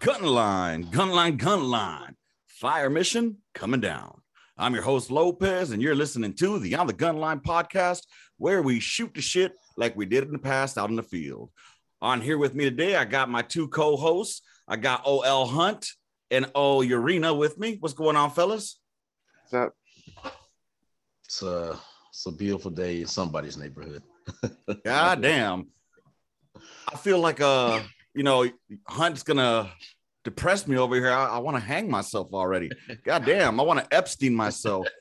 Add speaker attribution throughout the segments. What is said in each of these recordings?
Speaker 1: Gun line, gun line, gun line. Fire mission coming down. I'm your host, Lopez, and you're listening to the On the Gun Line podcast, where we shoot the shit like we did in the past out in the field. On here with me today, I got my two co hosts. I got OL Hunt and O Urena with me. What's going on, fellas?
Speaker 2: What's up?
Speaker 3: It's a, it's a beautiful day in somebody's neighborhood.
Speaker 1: God damn. I feel like uh, you know, Hunt's gonna depress me over here. I, I want to hang myself already. God damn, I want to Epstein myself.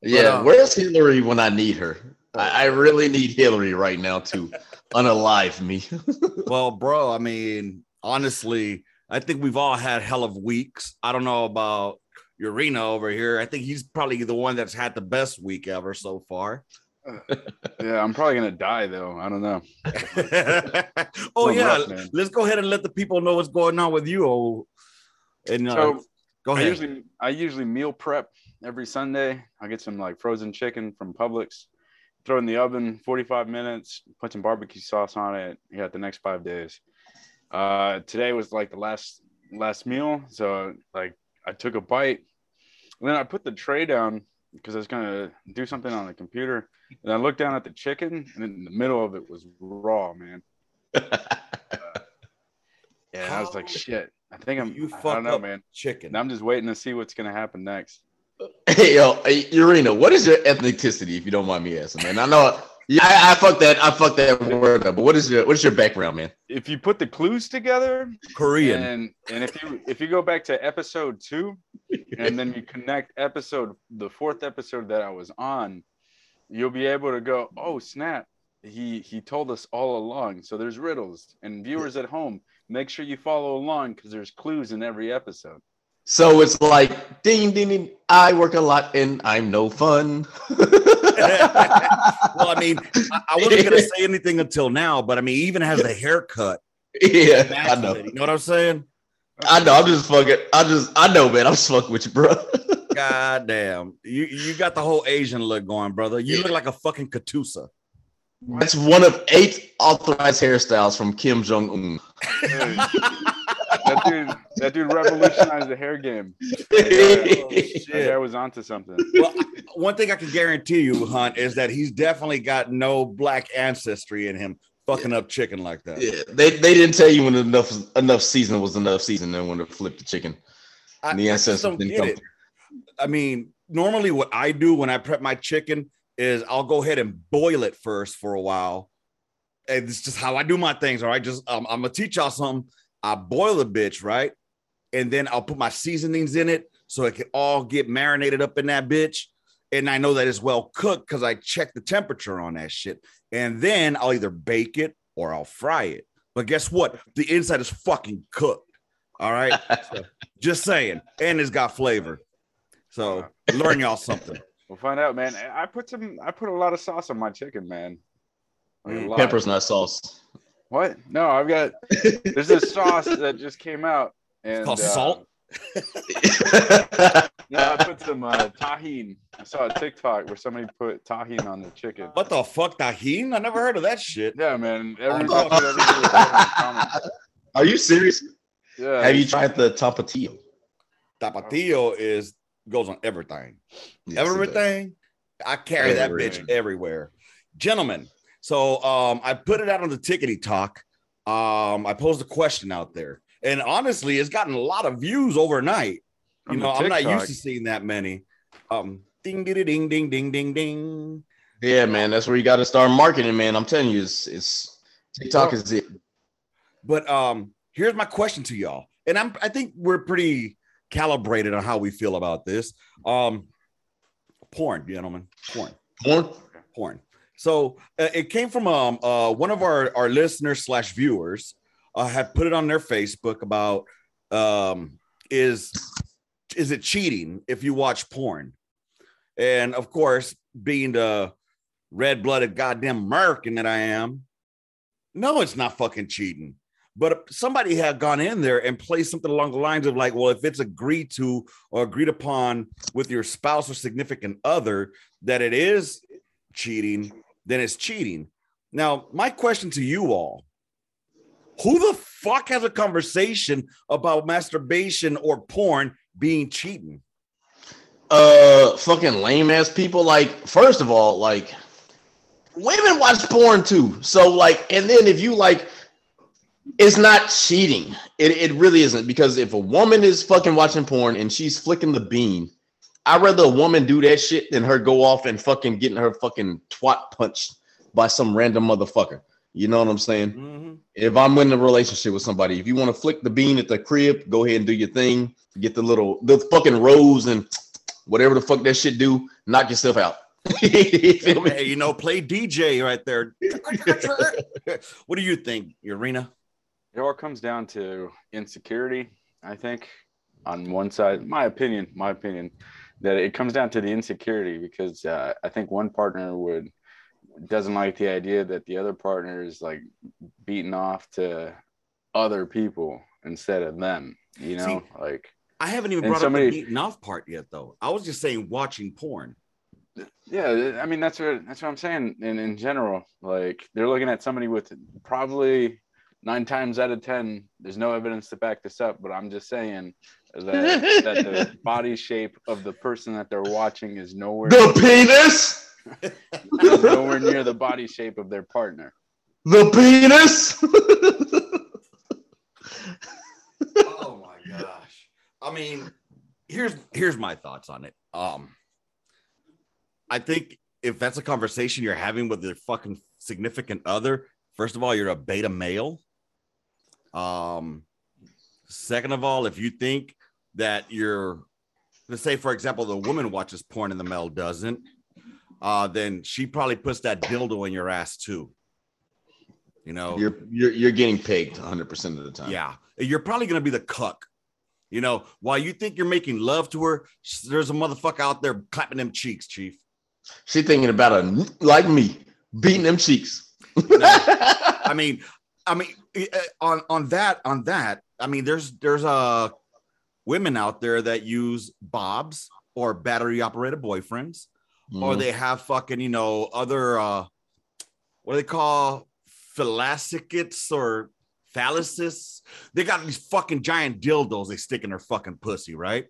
Speaker 3: Yeah,
Speaker 1: uh,
Speaker 3: where's Hillary when I need her? I, I really need Hillary right now to unalive me.
Speaker 1: Well, bro, I mean, honestly, I think we've all had hell of weeks. I don't know about Urena over here. I think he's probably the one that's had the best week ever so far.
Speaker 2: Yeah, I'm probably gonna die though. I don't know.
Speaker 1: oh yeah,
Speaker 2: rough,
Speaker 1: let's go ahead and let the people know what's going on with you. Oh, and uh,
Speaker 2: So
Speaker 1: go
Speaker 2: I
Speaker 1: ahead.
Speaker 2: usually I usually meal prep every Sunday. I get some like frozen chicken from Publix, throw it in the oven 45 minutes, put some barbecue sauce on it. You got the next five days. Uh, today was like the last last meal, so like I took a bite, and then I put the tray down because I was gonna do something on the computer, and I looked down at the chicken, and in the middle of it was raw, man. Yeah, I was like, shit. I think I'm.
Speaker 1: you
Speaker 2: I don't know,
Speaker 1: up
Speaker 2: man.
Speaker 1: chicken.
Speaker 2: And I'm just waiting to see what's gonna happen next.
Speaker 3: hey, yo, hey, Urena, what is your ethnicity, if you don't mind me asking, man? I know, yeah, I, I fucked that, I fucked that word up. But what is your, what is your background, man?
Speaker 2: If you put the clues together,
Speaker 1: Korean.
Speaker 2: and and if you if you go back to episode two, and then you connect episode the fourth episode that I was on, you'll be able to go, oh snap, he he told us all along. So there's riddles, and viewers at home, make sure you follow along because there's clues in every episode.
Speaker 3: So it's like, ding, ding, ding. I work a lot and I'm no fun.
Speaker 1: well, I mean, I, I wasn't gonna say anything until now, but I mean, he even has a haircut.
Speaker 3: yeah, I know.
Speaker 1: it, You know what I'm saying?
Speaker 3: I know. I'm just fucking. I just. I know, man. I'm just fucking with you, bro.
Speaker 1: God damn. You you got the whole Asian look going, brother. You look like a fucking Katusa.
Speaker 3: That's one of eight authorized hairstyles from Kim Jong Un.
Speaker 2: Hey, that dude, that dude revolutionized the hair game. That guy was onto something.
Speaker 1: Well, one thing I can guarantee you, Hunt, is that he's definitely got no black ancestry in him fucking up chicken like that.
Speaker 3: yeah, they they didn't tell you when enough enough season was enough season, and when to flip the chicken.
Speaker 1: I,
Speaker 3: The
Speaker 1: I just
Speaker 3: ancestors
Speaker 1: don't
Speaker 3: didn't
Speaker 1: get
Speaker 3: come
Speaker 1: it. I mean, normally what I do when I prep my chicken is I'll go ahead and boil it first for a while. And it's just how I do my things. All right. Just um, I'm gonna teach y'all something. I boil the bitch, right? And then I'll put my seasonings in it so it can all get marinated up in that bitch. And I know that it's well cooked because I check the temperature on that shit. And then I'll either bake it or I'll fry it. But guess what? The inside is fucking cooked. All right. So, just saying. And it's got flavor. So learn y'all something.
Speaker 2: We'll find out, man. I put some. I put a lot of sauce on my chicken, man. Like a
Speaker 1: Mm.
Speaker 3: Pepper's not sauce.
Speaker 2: What? No, I've got. There's this sauce that just came out, and
Speaker 1: called
Speaker 2: uh,
Speaker 1: salt?
Speaker 2: No, I put some uh, tahini. I saw a TikTok where somebody put tahini on the chicken.
Speaker 1: What the fuck, Tahini? I never heard of that shit.
Speaker 2: Yeah, man.
Speaker 1: Oh,
Speaker 2: Every culture, every culture, every comment.
Speaker 3: Are you serious?
Speaker 2: Yeah.
Speaker 3: Have you tried the tapatio?
Speaker 1: Tapatio is goes on everything.
Speaker 3: Yes,
Speaker 1: everything. I carry that bitch everywhere. Gentlemen, so um, I put it out on the tickety talk. Um, I posed a question out there, and honestly, it's gotten a lot of views overnight. You
Speaker 2: From
Speaker 1: know, I'm not used to seeing that many. Um, ding, ding, ding, ding, ding, ding, ding.
Speaker 3: Yeah, man. That's where you got to start marketing, man. I'm telling you, it's, it's TikTok is it.
Speaker 1: But um, here's my question to y'all, and I'm I think we're pretty calibrated on how we feel about this. Um, porn, gentlemen, porn,
Speaker 3: Porn?
Speaker 1: porn. So uh, it came from um uh one of our our listeners slash viewers uh, had put it on their Facebook about um is is it cheating if you watch porn? And of course, being the red blooded goddamn American that I am, no, it's not fucking cheating. But somebody had gone in there and placed something along the lines of like, well, if it's agreed to or agreed upon with your spouse or significant other that it is cheating, then it's cheating. Now, my question to you all Who the fuck has a conversation about masturbation or porn being cheating?
Speaker 3: uh fucking lame ass people. Like first of all like women watch porn too. So like and then if you like it's not cheating. It, it really isn't. Because if a woman is fucking watching porn and she's flicking the bean i'd rather a woman do that shit than her go off and fucking getting her fucking twat punched by some random motherfucker you know what i'm saying
Speaker 1: Mhm.
Speaker 3: if I'm in a relationship with somebody, if you want to flick the bean at the crib, go ahead and do your thing. Get the little the fucking rose and whatever the fuck that shit do, knock yourself out. You?
Speaker 1: Hey, you know, play DJ right there. what do you think, Urena?
Speaker 2: It all comes down to insecurity, I think, on one side. My opinion, my opinion, that it comes down to the insecurity because uh, I think one partner would doesn't like the idea that the other partner is like beating off to other people instead of them. You know, like
Speaker 1: I haven't even brought
Speaker 2: somebody-
Speaker 1: up the beating off part yet, though. I was just saying watching porn.
Speaker 2: yeah, I mean that's what that's what I'm saying. In in general, like they're looking at somebody with probably nine times out of ten, there's no evidence to back this up, but I'm just saying that, that the body shape of the person that they're watching is nowhere
Speaker 3: The penis,
Speaker 2: is nowhere near the body shape of their partner.
Speaker 3: the penis.
Speaker 1: oh my gosh. I mean, here's here's my thoughts on it. Um I think if that's a conversation you're having with your fucking significant other, first of all, you're a beta male. Um second of all, if you think that you're let's say for example the woman watches porn and the male doesn't, uh then she probably puts that dildo in your ass too. You know,
Speaker 3: you're you're you're getting pegged 100 percent of the time.
Speaker 1: yeah, you're probably gonna be the cuck. You know, while you think you're making love to her, there's a motherfucker out there clapping them cheeks, chief.
Speaker 3: She thinking about a like me beating them cheeks.
Speaker 1: I mean, I mean, eh, eh, on on that, on that, I mean, there's there's uh women out there that use bobs or battery operated boyfriends, or
Speaker 3: Mhm.
Speaker 1: they have fucking you know other uh what do they call philacicets or phalluses? They got these fucking giant dildos they stick in their fucking pussy, right?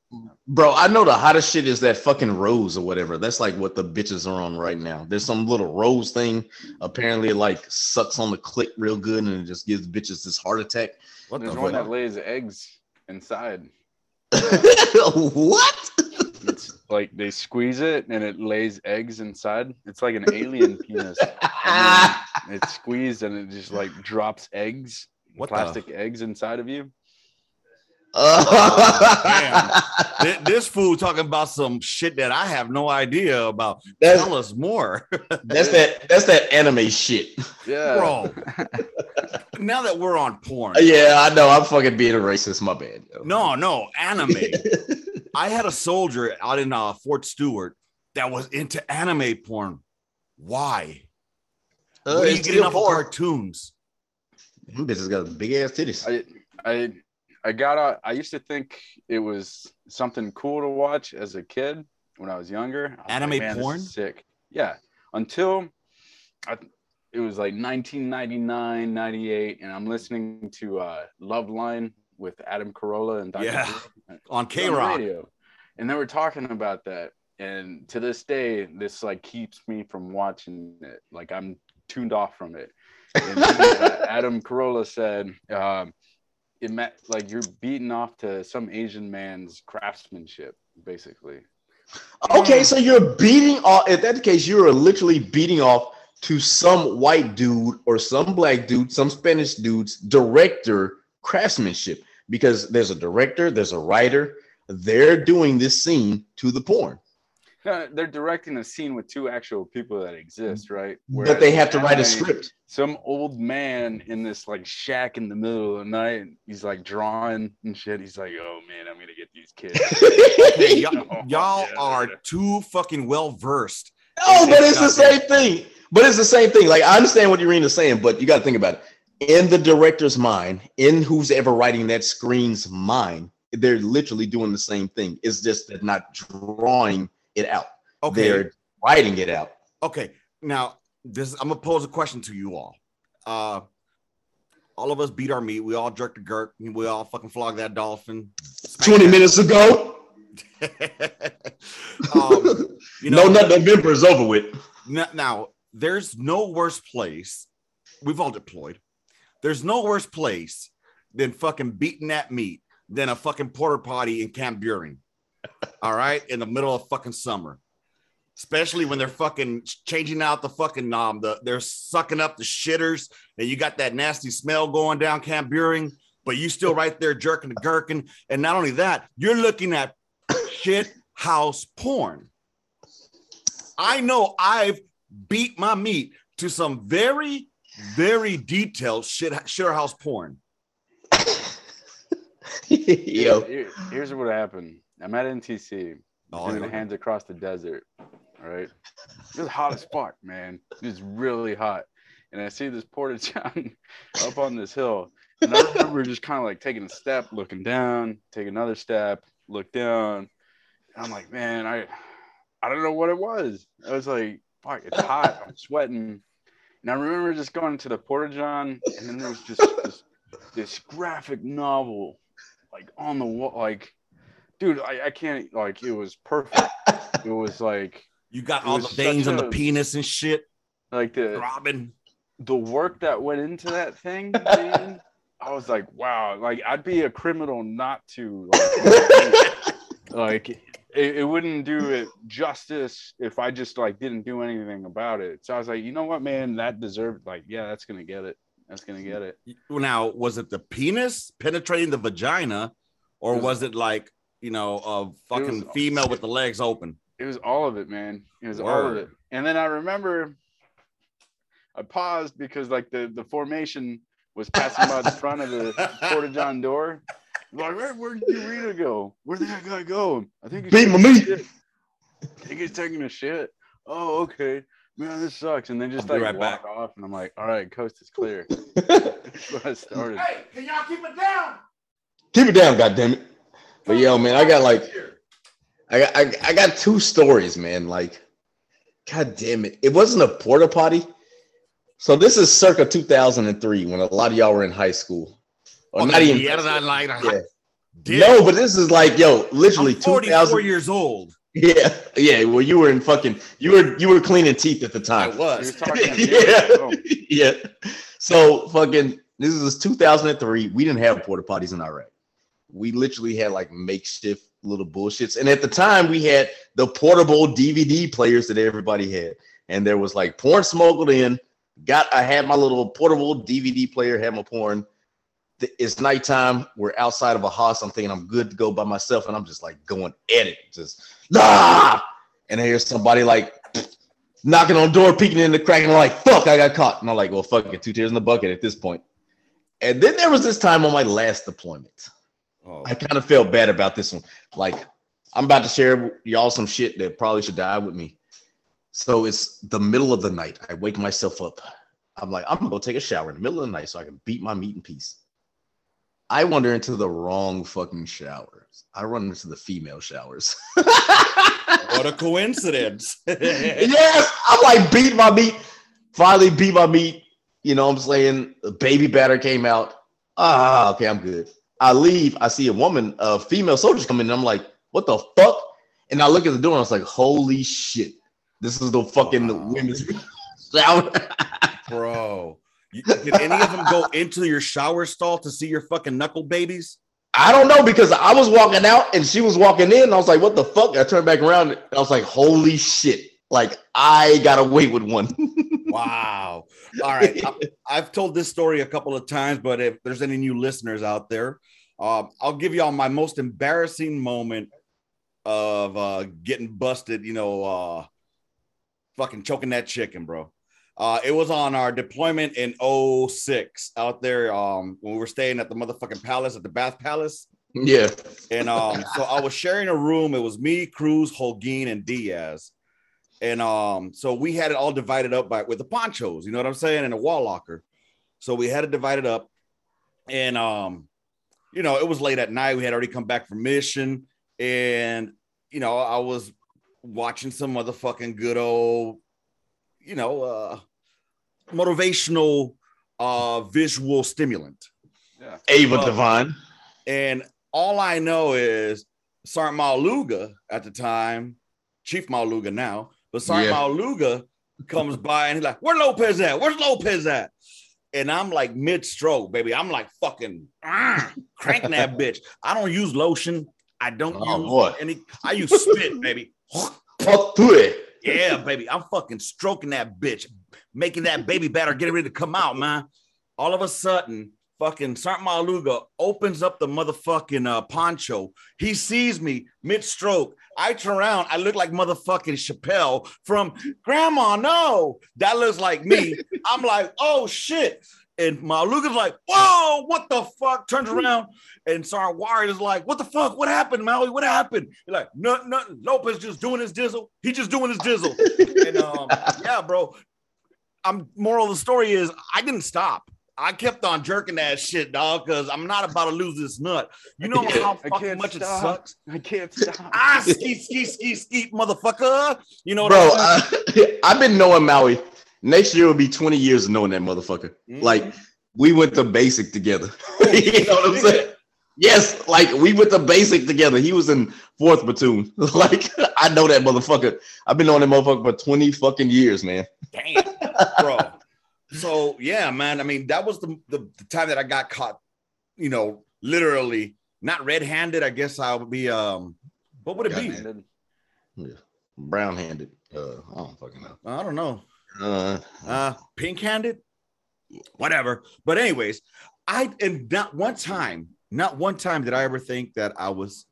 Speaker 3: Bro, I know the hottest shit is that fucking rose or whatever. That's like what the bitches are on right now. There's some little rose thing. Apparently, it like sucks on the clit real good and it just gives bitches this heart attack.
Speaker 1: What
Speaker 2: There's
Speaker 1: the
Speaker 2: one
Speaker 1: fuck?
Speaker 2: that lays eggs inside.
Speaker 3: what?
Speaker 2: It's like they squeeze it and it lays eggs inside. It's like an alien penis. I mean, it's squeezed and it just like drops eggs,
Speaker 1: What the-
Speaker 2: plastic eggs inside of you.
Speaker 1: Oh, Th- this fool talking about some shit that I have no idea about.
Speaker 3: That's
Speaker 1: Tell us more,
Speaker 3: that's that that's that anime shit.
Speaker 2: Yeah,
Speaker 1: bro. now that we're on porn,
Speaker 3: Yeah, I know. I'm fucking being a racist. My bad. yo.
Speaker 1: no, no, anime. I had a soldier out in uh, Fort Stewart that was into anime porn. Why?
Speaker 3: Uh,
Speaker 1: What are you getting
Speaker 3: still
Speaker 1: off of cartoons?
Speaker 3: Them bitches got big ass titties.
Speaker 2: I I I got out. I used to think it was something cool to watch as a kid when I was younger. I was
Speaker 1: Anime
Speaker 2: "Man, this
Speaker 1: porn?
Speaker 2: sick. Yeah, until I, it was like 1999, 98, and I'm listening to uh, Loveline with Adam Carolla and Dr.
Speaker 1: Yeah.
Speaker 2: Drew
Speaker 1: On
Speaker 2: on
Speaker 1: K
Speaker 2: the
Speaker 1: Rock.
Speaker 2: radio, and they were talking about that. And to this day, this like keeps me from watching it. Like I'm tuned off from it. And uh, Adam Carolla said, um, "It meant like you're beating off to some Asian man's craftsmanship, basically."
Speaker 3: Okay, so you're beating off. In that case, you're literally beating off to some white dude or some black dude, some Spanish dude's director craftsmanship because there's a director, there's a writer. They're doing this scene to the porn,
Speaker 2: No, they're directing a scene with two actual people that exist, right?
Speaker 3: but they have to write a script.
Speaker 2: Some old man in this like shack in the middle of the night, he's like drawing and shit. He's like, "Oh man, I'm gonna get these kids."
Speaker 1: Hey, y'all,
Speaker 2: Oh,
Speaker 1: y'all
Speaker 2: yeah,
Speaker 1: are too fucking well versed.
Speaker 3: Oh, but it's the same thing. But it's the same thing. Like I understand what Urena's saying, but you got to think about it. In the director's mind, in who's ever writing that screen's mind, they're literally doing the same thing. It's just they're not drawing it out.
Speaker 1: Okay,
Speaker 3: They're writing it out.
Speaker 1: okay. Now, this I'm gonna pose a question to you all. Uh, All of us beat our meat. We all jerked the gurk. We all fucking flogged that dolphin.
Speaker 3: 20 minutes ago.
Speaker 1: um, you know,
Speaker 3: no, not November is over with.
Speaker 1: Now, there's no worse place. We've all deployed. There's no worse place than fucking beating that meat than a fucking porter potty in Camp Buehring. All right, in the middle of fucking summer, especially when they're fucking changing out the fucking um, the they're sucking up the shitters, and you got that nasty smell going down Camp Buehring, but you still right there jerking the gherkin, and not only that, you're looking at shit house porn. I know I've beat my meat to some very, very detailed shit shitter house porn.
Speaker 3: Yo,
Speaker 2: Here- here's what happened. I'm at NTC,
Speaker 1: Oh,
Speaker 2: doing
Speaker 1: yeah.
Speaker 2: hands across the desert. All right, it was hot as fuck, man. It was really hot, and I see this porta john up on this hill, and I remember just kind of like taking a step, looking down, take another step, look down, and I'm like, man, I, I don't know what it was. I was like, fuck, it's hot. I'm sweating, and I remember just going to the porta john, and then there was just this, this graphic novel, like on the wall, like, dude, I, I can't, like, it was perfect. It was like,
Speaker 1: You got all the
Speaker 2: was
Speaker 1: veins
Speaker 2: such
Speaker 1: on the penis and shit.
Speaker 2: like the
Speaker 1: Robin.
Speaker 2: the work that went into that thing, man. I was like, wow, like I'd be a criminal not to like, like it, it wouldn't do it justice if I just like didn't do anything about it. So I was like, you know what, man, that deserved like, yeah, that's gonna get it. That's gonna get it.
Speaker 1: Now, was it the penis penetrating the vagina, or
Speaker 2: It was-
Speaker 1: was it like you know a fucking
Speaker 2: was-
Speaker 1: female with the legs open?
Speaker 2: It was all of it, man. It was all of it. And then I remember I paused because like the the formation was passing by the front of the Porta John door. Like, where where'd Rita go? Where'd that guy go? I think he's
Speaker 3: Beat my
Speaker 2: taking a
Speaker 3: meat.
Speaker 2: shit. I think he's taking a shit. Oh, okay. Man, this sucks. And then just
Speaker 1: I'll
Speaker 2: like
Speaker 1: right
Speaker 2: walk
Speaker 1: back.
Speaker 2: off, and I'm like, all right, coast is clear. That's what I started.
Speaker 1: can y'all keep it down?
Speaker 3: Keep it down, goddammit. But yo, man, I got like I got I, I got two stories, man. Like, god damn it. It wasn't a porta potty. So this is circa 2003 when a lot of y'all were in high school. Or not even
Speaker 1: Yeah, like
Speaker 3: Yeah.
Speaker 1: Dick,
Speaker 3: No, but this is like, yo, literally
Speaker 1: I'm 44
Speaker 3: 2000.
Speaker 1: years old.
Speaker 3: Yeah, yeah. Well, you were in fucking, you were you were cleaning teeth at the time.
Speaker 2: He
Speaker 1: was.
Speaker 2: was talking to
Speaker 3: yeah,
Speaker 2: you.
Speaker 3: yeah. So fucking, this is 2003. We didn't have porta potties in Iraq. We literally had like makeshift little bullshits, and at the time we had the portable DVD players that everybody had, and there was like porn smuggled in. Got I had my little portable DVD player, had my porn. It's nighttime. We're outside of a house. I'm thinking I'm good to go by myself, and I'm just like going at it, just ah. And I hear somebody like knocking on the door, peeking in the crack, and I'm like, fuck, I got caught. And I'm like, well, fuck it, two tears in the bucket at this point. And then there was this time on my last deployment.
Speaker 1: Oh,
Speaker 3: I kind of felt bad about this one. Like, I'm about to share y'all some shit that probably should die with me. So it's the middle of the night. I wake myself up. I'm like, I'm gonna go take a shower in the middle of the night so I can beat my meat in peace. I wander into the wrong fucking showers. I run into the female showers.
Speaker 1: what a coincidence.
Speaker 3: yes, I'm like beat my meat. Finally beat my meat. You know what I'm saying? The baby batter came out. Ah, okay, I'm good. I leave. I see a woman, a female soldiers come in, and I'm like, what the fuck? And I look at the door and I was like, holy shit. This is the fucking
Speaker 1: Wow.
Speaker 3: women's shower.
Speaker 1: Bro. You, did any of them go into your shower stall to see your fucking knuckle babies?
Speaker 3: I don't know because I was walking out and she was walking in. And I was like, what the fuck? I turned back around and I was like, holy shit. Like, I got away with one.
Speaker 1: Wow. All right. I, I've told this story a couple of times, but if there's any new listeners out there, um, I'll give y'all my most embarrassing moment of uh, getting busted, you know, uh, fucking choking that chicken, bro. Uh, it was on our deployment in 06 out there um, when we were staying at the motherfucking palace at the Bath Palace.
Speaker 3: yeah.
Speaker 1: And um, so I was sharing a room. It was me, Cruz, Holguin, and Diaz. And um, so we had it all divided up by with the ponchos, you know what I'm saying, and a wall locker. So we had it divided up. And um, you know, it was late at night. We had already come back from mission. And you know, I was watching some motherfucking good old, you know, uh motivational uh visual stimulant.
Speaker 2: Yeah.
Speaker 3: Ava
Speaker 1: Well,
Speaker 3: Devine.
Speaker 1: And all I know is Sergeant Maluga at the time, Chief Maluga now, but Sergeant
Speaker 3: Yeah.
Speaker 1: Maluga comes by and he's like, Where Lopez at? Where's Lopez at? And I'm like mid stroke, baby. I'm like fucking ah, cranking that bitch. I don't use lotion. I don't
Speaker 3: Oh,
Speaker 1: use
Speaker 3: boy.
Speaker 1: any. I use spit, baby.
Speaker 3: Fuck through it.
Speaker 1: Yeah, baby. I'm fucking stroking that bitch, making that baby batter getting ready to come out, man. All of a sudden, fucking Sergeant Maluga opens up the motherfucking uh, poncho. He sees me mid stroke. I turn around. I look like motherfucking Chappelle from Grandma. No, that looks like me. I'm like, oh shit. And Maluga's like, whoa, what the fuck? Turns around and Ward is like, what the fuck? What happened, Maui? What happened? You're like, nothing, nothing. Lopez just doing his dizzle. He just doing his dizzle. and um, yeah, bro. I'm moral of the story is I didn't stop. I kept on jerking that shit, dog, because I'm not about to lose this nut. You know how fucking
Speaker 2: can't
Speaker 1: much it sucks.
Speaker 2: I can't stop.
Speaker 1: I ski, ski, ski, ski, motherfucker. You know what
Speaker 3: Bro,
Speaker 1: I'm saying?
Speaker 3: uh, I've been knowing Maui. Next year will be 20 years of knowing that motherfucker.
Speaker 1: Mhm.
Speaker 3: Like, we went to basic together. you know what I'm saying? Yes, like we went to basic together. He was in fourth platoon. Like, I know that motherfucker. I've been knowing that motherfucker for 20 fucking years, man.
Speaker 1: Damn, bro. So yeah, man. I mean, that was the, the the time that I got caught. You know, literally not red-handed. I guess I would be. Um, what would it be?
Speaker 2: Got-handed.
Speaker 3: Brown handed. Uh, I don't fucking know.
Speaker 1: I don't know.
Speaker 3: Uh,
Speaker 1: uh pink-handed whatever but anyways i and not one time not one time did i ever think that i was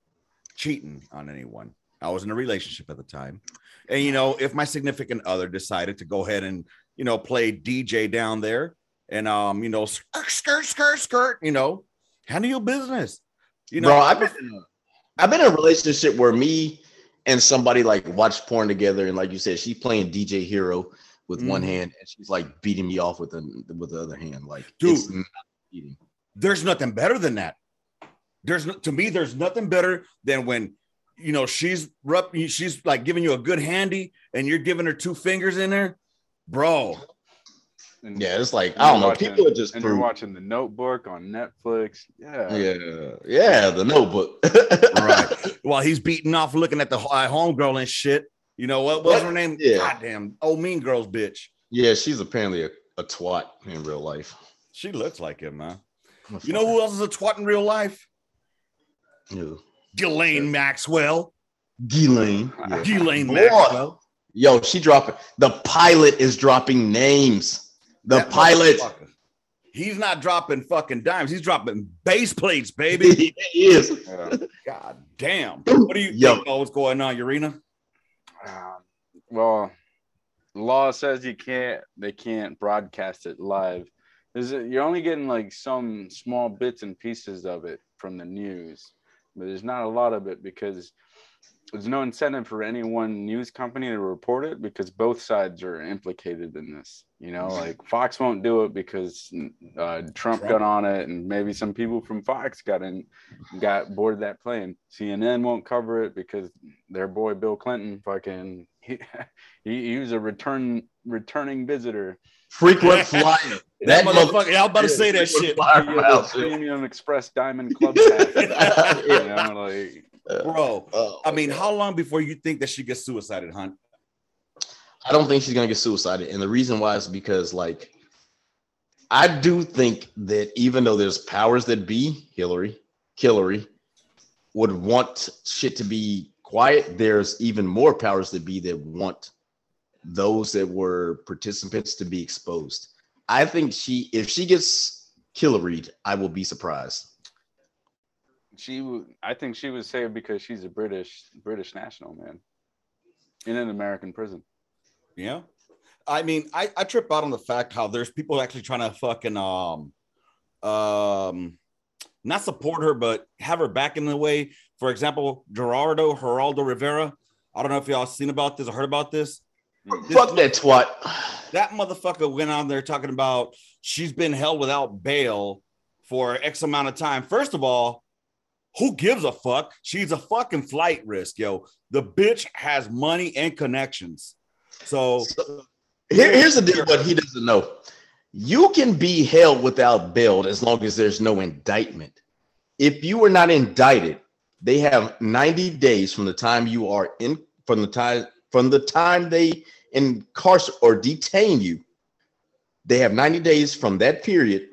Speaker 1: cheating on anyone i was in a relationship at the time and you know if my significant other decided to go ahead and you know play dj down there and um you know skirt skirt skirt skirt you know handle your business you know
Speaker 3: Bro, I've been- I've been in a relationship where me and somebody like watched porn together, and like you said, she's playing DJ Hero with one
Speaker 1: Mhm.
Speaker 3: hand, and she's like beating me off with the with the other hand. Like,
Speaker 1: Dude.
Speaker 3: it's not
Speaker 1: there's nothing better than that. There's no, to me, there's nothing better than when you know she's she's like giving you a good handy, and you're giving her two fingers in there, bro.
Speaker 2: And
Speaker 3: Yeah, it's like I don't
Speaker 2: you're
Speaker 3: know.
Speaker 2: watching-
Speaker 3: People are just
Speaker 2: and you're watching The Notebook on Netflix. Yeah.
Speaker 3: Yeah, yeah, the Notebook.
Speaker 1: Right. While he's beating off, looking at the uh, homegirl and shit. You know what? was her name?
Speaker 3: Yeah.
Speaker 1: Goddamn, old mean girls, bitch.
Speaker 3: Yeah, she's apparently a, a twat in real life.
Speaker 1: She looks like him, man. You know who else is a twat in real life?
Speaker 3: who?
Speaker 1: Ghislaine Maxwell.
Speaker 3: Ghislaine. Yeah.
Speaker 1: Ghislaine Maxwell.
Speaker 3: Yo, she dropping. The pilot is dropping names. The
Speaker 1: That
Speaker 3: pilot.
Speaker 1: He's not dropping fucking dimes. He's dropping base plates, baby.
Speaker 3: he is.
Speaker 2: Yeah.
Speaker 1: God damn. What do you
Speaker 3: Yo.
Speaker 1: think? Oh, what's going on, Urena?
Speaker 2: Um, well, law says you can't. They can't broadcast it live. Is it? You're only getting like some small bits and pieces of it from the news, but there's not a lot of it because there's no incentive for any one news company to report it because both sides are implicated in this. You know, like Fox won't do it because uh, Trump,
Speaker 1: Trump.
Speaker 2: got on it, and maybe some people from Fox got in, got boarded that plane. CNN won't cover it because their boy Bill Clinton fucking he, he, he was a return returning visitor.
Speaker 3: Frequent flyer.
Speaker 1: That,
Speaker 3: That
Speaker 1: motherfucker. I was about to say that shit.
Speaker 3: flyer
Speaker 2: He
Speaker 3: from
Speaker 2: had the
Speaker 3: House.
Speaker 2: Premium Express Diamond Club pass. you know, like
Speaker 1: Bro,
Speaker 3: Oh,
Speaker 1: I mean, how long before you think that she gets suicided, Hunt?
Speaker 3: I don't think she's gonna get suicided, and the reason why is because like I do think that even though there's powers that be, Hillary, Hillary would want shit to be quiet. There's even more powers that be that want those that were participants to be exposed. I think she, if she gets Hillaried, I will be surprised.
Speaker 2: She I think she was saved because she's a British British national man in an American prison.
Speaker 1: Yeah. I mean, I, I trip out on the fact how there's people actually trying to fucking um um not support her, but have her back in the way. For example, Gerardo Geraldo Rivera. I don't know if y'all seen about this or heard about this.
Speaker 3: Fuck that twat.
Speaker 1: That motherfucker went on there talking about she's been held without bail for X amount of time. First of all, who gives a fuck? She's a fucking flight risk, yo. The bitch has money and connections. So
Speaker 3: Here- here's the deal. What he doesn't know. you can be held without bail as long as there's no indictment. If you are not indicted, they have 90 days from the time you are in from the time from the time they incarcerate or detain you. They have 90 days from that period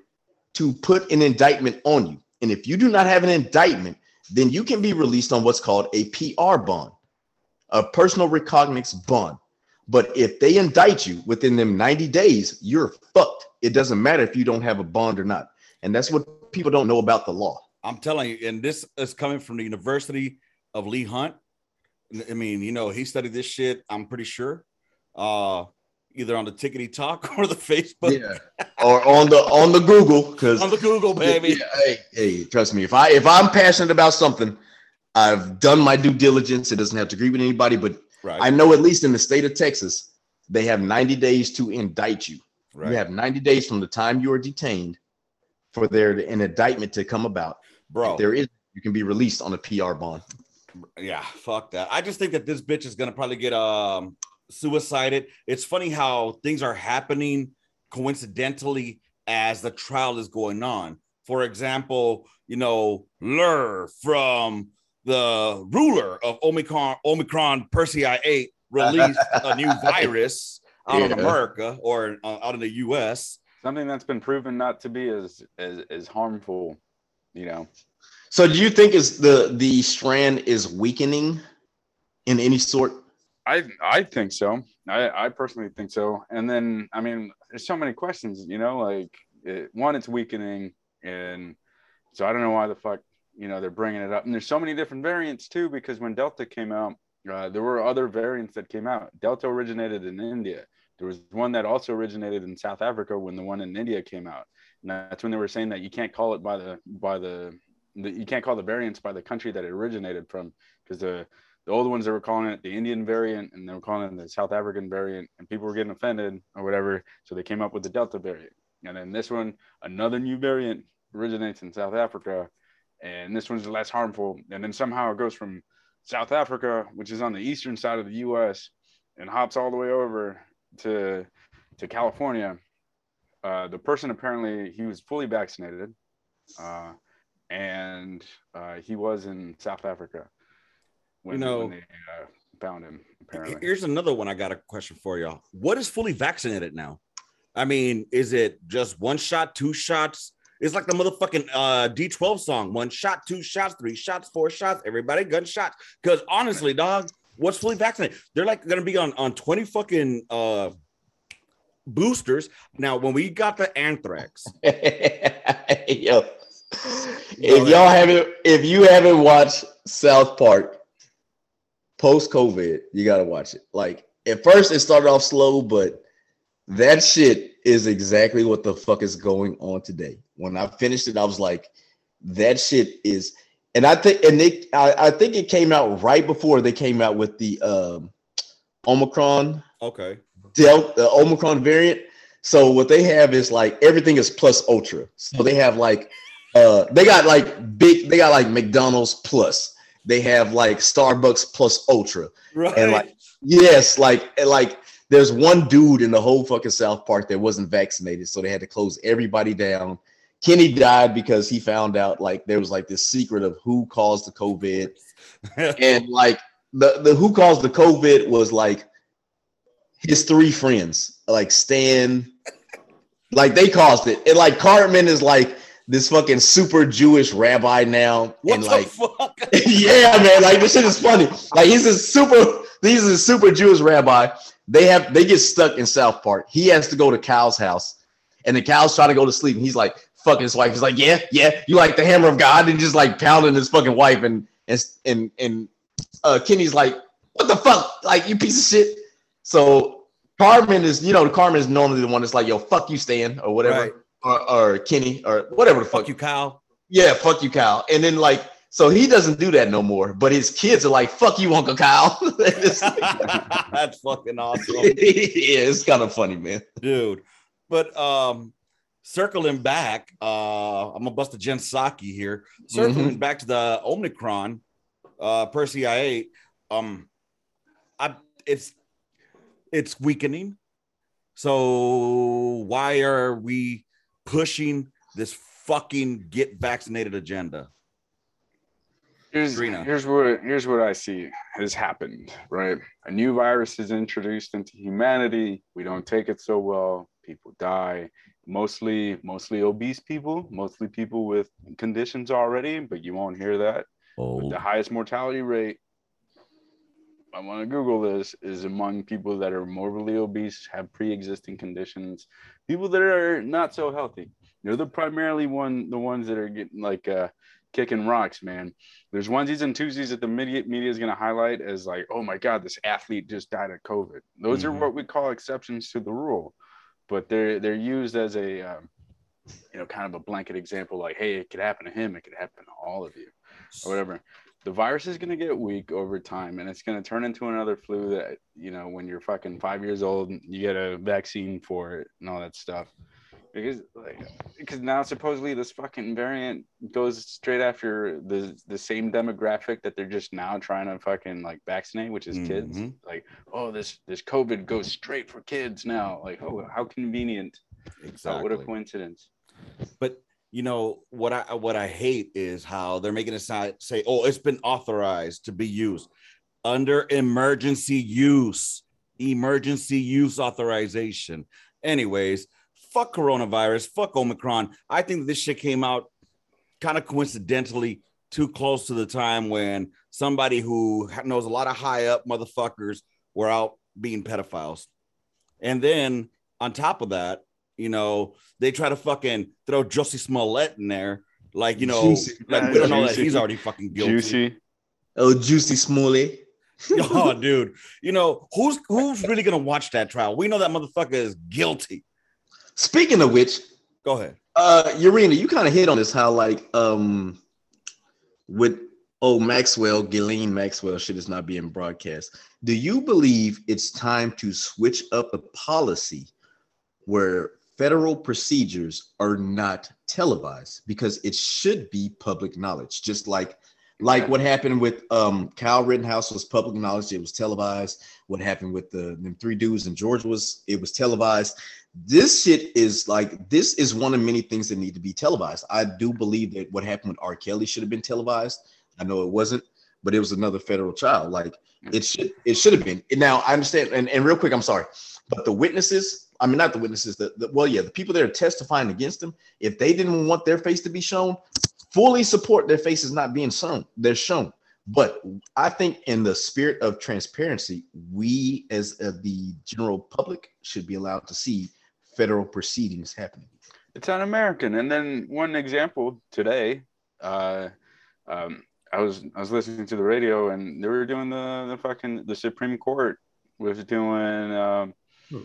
Speaker 3: to put an indictment on you. And if you do not have an indictment, then you can be released on what's called a PR bond, a personal recognizance bond. But if they indict you within them 90 days, you're fucked. It doesn't matter if you don't have a bond or not. And that's what people don't know about the law.
Speaker 1: I'm telling you, and this is coming from the University of Lee Hunt. I mean, you know, he studied this shit, I'm pretty sure. Uh either on the tickety talk or the Facebook.
Speaker 3: Yeah. or on the on the Google because
Speaker 1: on the Google, baby.
Speaker 3: Yeah, hey, hey, trust me. If I if I'm passionate about something, I've done my due diligence. It doesn't have to agree with anybody, but right. I know at least in the state of Texas, they have 90 days to indict you. Right. You have 90 days from the time you are detained for there an indictment to come about. Bro, if there is you can be released on a PR bond.
Speaker 1: Yeah, fuck that. I just think that this bitch is gonna probably get um suicided. It's funny how things are happening coincidentally as the trial is going on. For example, you know, Lrrr from the ruler of Omicron, Omicron Persei 8 released a new virus out yeah. of America or uh, out of the US.
Speaker 2: Something that's been proven not to be as, as, as harmful, you know.
Speaker 3: So do you think is the the strand is weakening in any sort?
Speaker 2: I I think so. I I personally think so. And then I mean, there's so many questions. You know, like it, one, it's weakening, and so I don't know why the fuck you know they're bringing it up. And there's so many different variants too, because when Delta came out, uh, there were other variants that came out. Delta originated in India. There was one that also originated in South Africa when the one in India came out. And that's when they were saying that you can't call it by the by the, the you can't call the variants by the country that it originated from because the the old ones they were calling it the Indian variant and they were calling it the South African variant, and people were getting offended or whatever. So they came up with the Delta variant. And then this one, another new variant originates in South Africa, and this one's less harmful. And then somehow it goes from South Africa, which is on the eastern side of the U.S., and hops all the way over to to California. Uh, the person apparently he was fully vaccinated, uh, and uh, he was in South Africa
Speaker 1: when, you know, when they uh, found him. Apparently, here's another one. I got a question for y'all. What is fully vaccinated now? I mean, is it just one shot, two shots? It's like the motherfucking uh, D12 song: one shot, two shots, three shots, four shots. Everybody gunshots. Because honestly, dog, what's fully vaccinated? They're like gonna be on on twenty fucking uh boosters. Now, when we got the anthrax,
Speaker 3: yo, if y'all haven't, if you haven't watched South Park, post COVID, you gotta watch it. Like at first, it started off slow, but that shit is exactly what the fuck is going on today. When I finished it, I was like, that shit is, and I think, and they, I, I think it came out right before they came out with the um, Omicron.
Speaker 1: Okay.
Speaker 3: Delta, the Omicron variant. So what they have is like everything is plus ultra. So they have like, uh, they got like big, they got like McDonald's plus they have like Starbucks plus Ultra. Right. And like, yes, like, like there's one dude in the whole fucking South Park that wasn't vaccinated, so they had to close everybody down. Kenny died because he found out like there was like this secret of who caused the COVID, and like the the who caused the COVID was like his three friends, like Stan, like they caused it, and like Cartman is like this fucking super Jewish rabbi now. What and like, fuck? yeah, man, like this shit is funny. Like he's a super, he's a super Jewish rabbi. They have they get stuck in South Park. He has to go to Cal's house, and the cow's trying to go to sleep. And he's like fucking his wife. He's like, yeah, yeah, you like the hammer of God, and just like pounding his fucking wife. And and and and uh, Kenny's like, what the fuck, like you piece of shit. So Cartman is, you know, Cartman is normally the one that's like, yo, fuck you, Stan, or whatever. Right or, or Kenny or whatever the fuck.
Speaker 1: fuck you, Kyle.
Speaker 3: Yeah, fuck you, Kyle. And then like, so he doesn't do that no more. But his kids are like, "Fuck you, Uncle Kyle."
Speaker 1: That's fucking awesome.
Speaker 3: yeah, it's kind of funny, man,
Speaker 1: dude. But um, circling back, uh, I'm gonna bust a Jen Psaki here. Circling mm-hmm. back to the Omicron, uh, Persei eight. Um, I it's it's weakening. So why are we pushing this fucking get vaccinated agenda?
Speaker 2: Here's
Speaker 1: Trina.
Speaker 2: here's what here's what I see has happened. Right, a new virus is introduced into humanity. We don't take it so well. People die. Mostly, mostly obese people. Mostly people with conditions already. But you won't hear that. But the oh. highest mortality rate. I want to Google this is among people that are morbidly obese, have pre-existing conditions, people that are not so healthy. They're the primarily one the ones that are getting like uh kicking rocks, man. There's onesies and twosies that the media media is going to highlight as like, oh my god, this athlete just died of COVID. Those
Speaker 1: Mhm.
Speaker 2: are what we call exceptions to the rule, but they're they're used as a um, you know kind of a blanket example, like, hey, it could happen to him, it could happen to all of you, or whatever. The virus is going to get weak over time, and it's going to turn into another flu that you know when you're fucking five years old, you get a vaccine for it and all that stuff because like because now supposedly this fucking variant goes straight after the the same demographic that they're just now trying to fucking like vaccinate, which is kids.
Speaker 1: Mhm.
Speaker 2: Like, oh, this this COVID goes straight for kids now. Like, oh, how convenient! Oh,
Speaker 1: Exactly.
Speaker 2: what a coincidence.
Speaker 1: But you know what I what I hate is how they're making it sound say, oh, it's been authorized to be used under emergency use, emergency use authorization. Anyways, fuck coronavirus, fuck Omicron. I think this shit came out kind of coincidentally too close to the time when somebody who knows a lot of high up motherfuckers were out being pedophiles. And then on top of that, you know, they try to fucking throw Jussie Smollett in there. Like, you know,
Speaker 3: Juicy.
Speaker 1: like we don't know that
Speaker 2: Juicy.
Speaker 1: he's already fucking guilty.
Speaker 2: Juicy.
Speaker 3: Oh, Juicy Smollett.
Speaker 1: oh, dude. You know, who's who's really gonna watch that trial? We know that motherfucker is guilty.
Speaker 3: Speaking of which,
Speaker 1: Go ahead.
Speaker 3: uh, Urena, you kind of hit on this how like um with oh Maxwell, Ghislaine Maxwell shit is not being broadcast. Do you believe it's time to switch up a policy where federal procedures are not televised because it should be public knowledge, just like like what happened with um Kyle Rittenhouse was public knowledge, it was televised. What happened with the them three dudes in Georgia was it was televised. This shit is like this is one of many things that need to be televised. I do believe that what happened with R. Kelly should have been televised. I know it wasn't, but it was another federal child. Like it should it should have been. Now I understand, and, and real quick, I'm sorry, but the witnesses, I mean not the witnesses, the, the well, yeah, the people that are testifying against them, if they didn't want their face to be shown, fully support their faces not being shown. They're shown. But I think in the spirit of transparency, we as uh, the general public should be allowed to see federal proceedings happening.
Speaker 2: It's un-American. And then one example today, uh, um, I was I was listening to the radio and they were doing the the fucking the Supreme Court was doing um,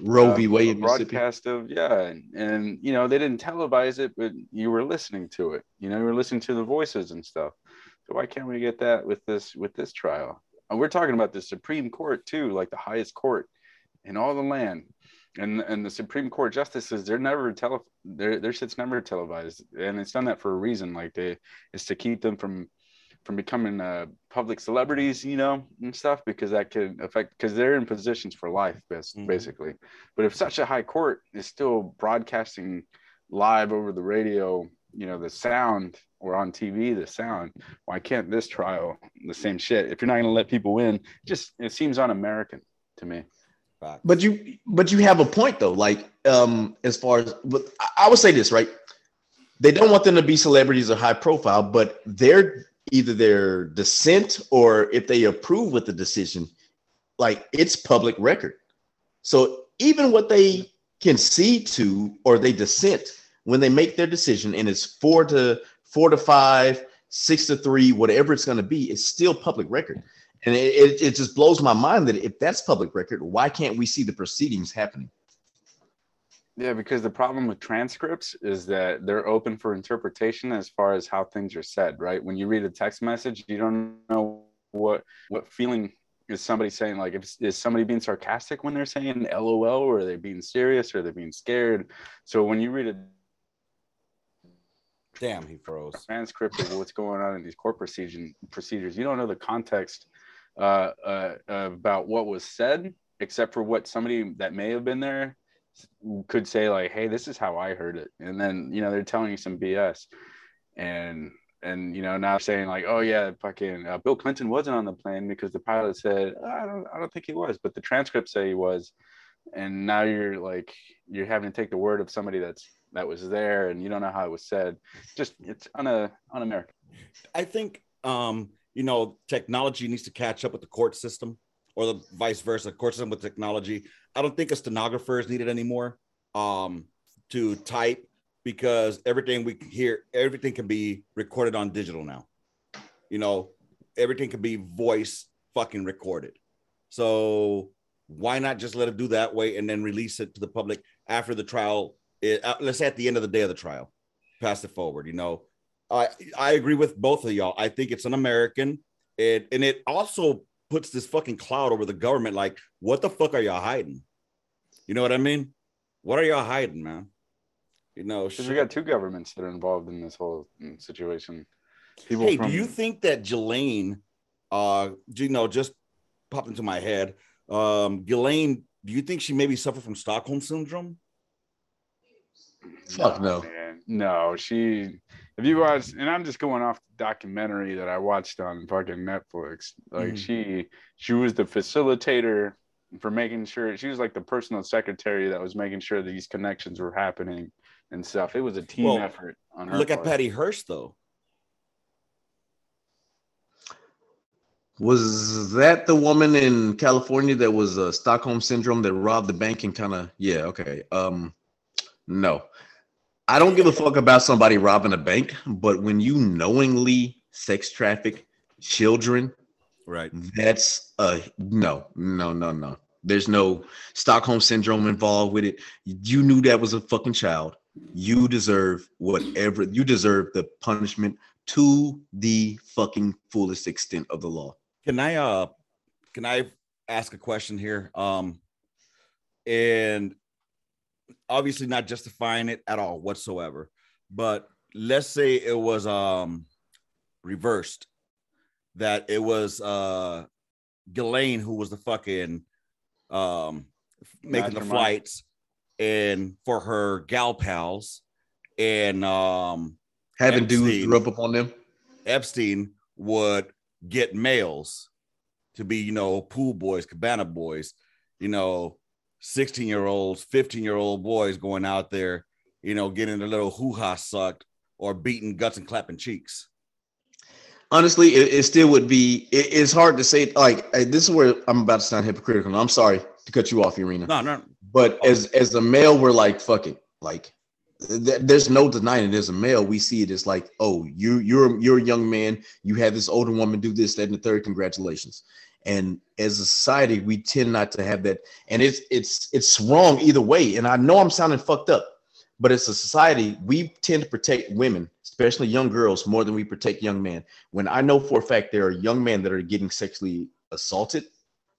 Speaker 3: Roe
Speaker 2: uh,
Speaker 3: v. Wade, Mississippi.
Speaker 2: broadcast of yeah, and, and you know they didn't televise it, but you were listening to it. You know, you were listening to the voices and stuff. So why can't we get that with this with this trial? And we're talking about the Supreme Court too, like the highest court in all the land. And and the Supreme Court justices, they're never tele their their shit's never televised, and it's done that for a reason. Like they, it's to keep them from from becoming uh, public celebrities, you know, and stuff, because that could affect because they're in positions for life, bas-
Speaker 1: Mhm.
Speaker 2: basically. But if such a high court is still broadcasting live over the radio, you know, the sound or on TV, the sound, why can't this trial the same shit? If you're not going to let people in, just it seems un-American to me.
Speaker 1: Facts.
Speaker 3: But you but you have a point though. Like um as far as but I- I would say this, right? They don't want them to be celebrities or high profile, but their either their dissent or if they approve with the decision, like it's public record. So even what they concede to or they dissent when they make their decision and it's four to four to five, six to three, whatever it's going to be, it's still public record. And it, it, it just blows my mind that if that's public record, why can't we see the proceedings happening?
Speaker 2: Yeah, because the problem with transcripts is that they're open for interpretation as far as how things are said, right? When you read a text message, you don't know what what feeling is somebody saying. Like, if is somebody being sarcastic when they're saying "LOL," or are they being serious, or they're being scared? So when you read a
Speaker 1: Damn, he froze.
Speaker 2: transcript of what's going on in these court procedure, procedures. You don't know the context uh, uh, about what was said, except for what somebody that may have been there could say like, "Hey, this is how I heard it," and then you know they're telling you some BS, and and you know now saying like, "Oh yeah, fucking uh, Bill Clinton wasn't on the plane because the pilot said I don't I don't think he was, but the transcripts say he was," and now you're like you're having to take the word of somebody that's that was there and you don't know how it was said. Just it's un un-American.
Speaker 1: I think um, you know technology needs to catch up with the court system or the vice versa, court system with technology. I don't think a stenographer is needed anymore um, to type because everything we hear, everything can be recorded on digital now. You know, everything can be voice fucking recorded. So why not just let it do that way and then release it to the public after the trial? It, uh, let's say at the end of the day of the trial, pass it forward. You know, I I agree with both of y'all. I think it's an American. It and it also puts this fucking cloud over the government. Like, what the fuck are y'all hiding? You know what I mean? What are y'all hiding, man? You know,
Speaker 2: we got two governments that are involved in this whole mm, situation.
Speaker 1: People hey, from- do you think that Ghislaine, uh, you know, just popped into my head? Um, Ghislaine, do you think she maybe suffered from Stockholm syndrome?
Speaker 3: Fuck no.
Speaker 2: Man. No, she if you watch and I'm just going off the documentary that I watched on fucking Netflix. Like mm-hmm. she she was the facilitator for making sure she was like the personal secretary that was making sure these connections were happening and stuff. It was a team well, effort
Speaker 1: on her. Look part. at Patty Hearst though.
Speaker 3: Was that the woman in California that was a uh, Stockholm syndrome that robbed the bank and kind of yeah okay um no I don't give a fuck about somebody robbing a bank but when you knowingly sex traffic children
Speaker 1: right.
Speaker 3: that's a no no no no. There's no Stockholm syndrome involved with it. You knew that was a fucking child. You deserve whatever you deserve the punishment to the fucking fullest extent of the law.
Speaker 1: Can I uh can I ask a question here? Um and obviously not justifying it at all whatsoever, but let's say it was um reversed that it was uh Ghislaine who was the fucking um making the flights and for her gal pals and um
Speaker 3: having Epstein, dudes rub up on them.
Speaker 1: Epstein would get males to be, you know, pool boys, cabana boys, you know, 16 year olds, 15 year old boys going out there, you know, getting their little hoo ha sucked or beating guts and clapping cheeks.
Speaker 3: Honestly, it, it still would be, it, it's hard to say. Like, this is where I'm about to sound hypocritical. I'm sorry to cut you off, Urena.
Speaker 1: No, no.
Speaker 3: But oh. as as a male, we're like, fuck it. Like, there's no denying it as a male we see it as like oh you you're you're a young man you have this older woman do this that and the third congratulations and as a society we tend not to have that. And it's it's it's wrong either way. And i know i'm sounding fucked up but as a society we tend to protect women especially young girls more than we protect young men. When i know for a fact there are young men that are getting sexually assaulted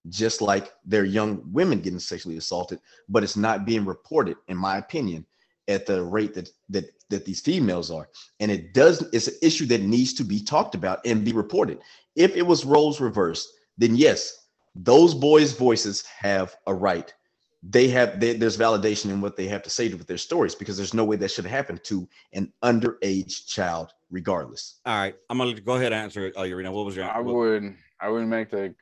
Speaker 3: just like there are young women getting sexually assaulted but it's not being reported in my opinion at the rate that that that these females are. And it does it's an issue that needs to be talked about and be reported. If it was roles reversed then yes those boys voices have a right. They have they, there's validation in what they have to say with their stories because there's no way that should happen to an underage child regardless.
Speaker 1: All right i'm gonna go ahead and answer it Urena, what was your
Speaker 2: i would i would make the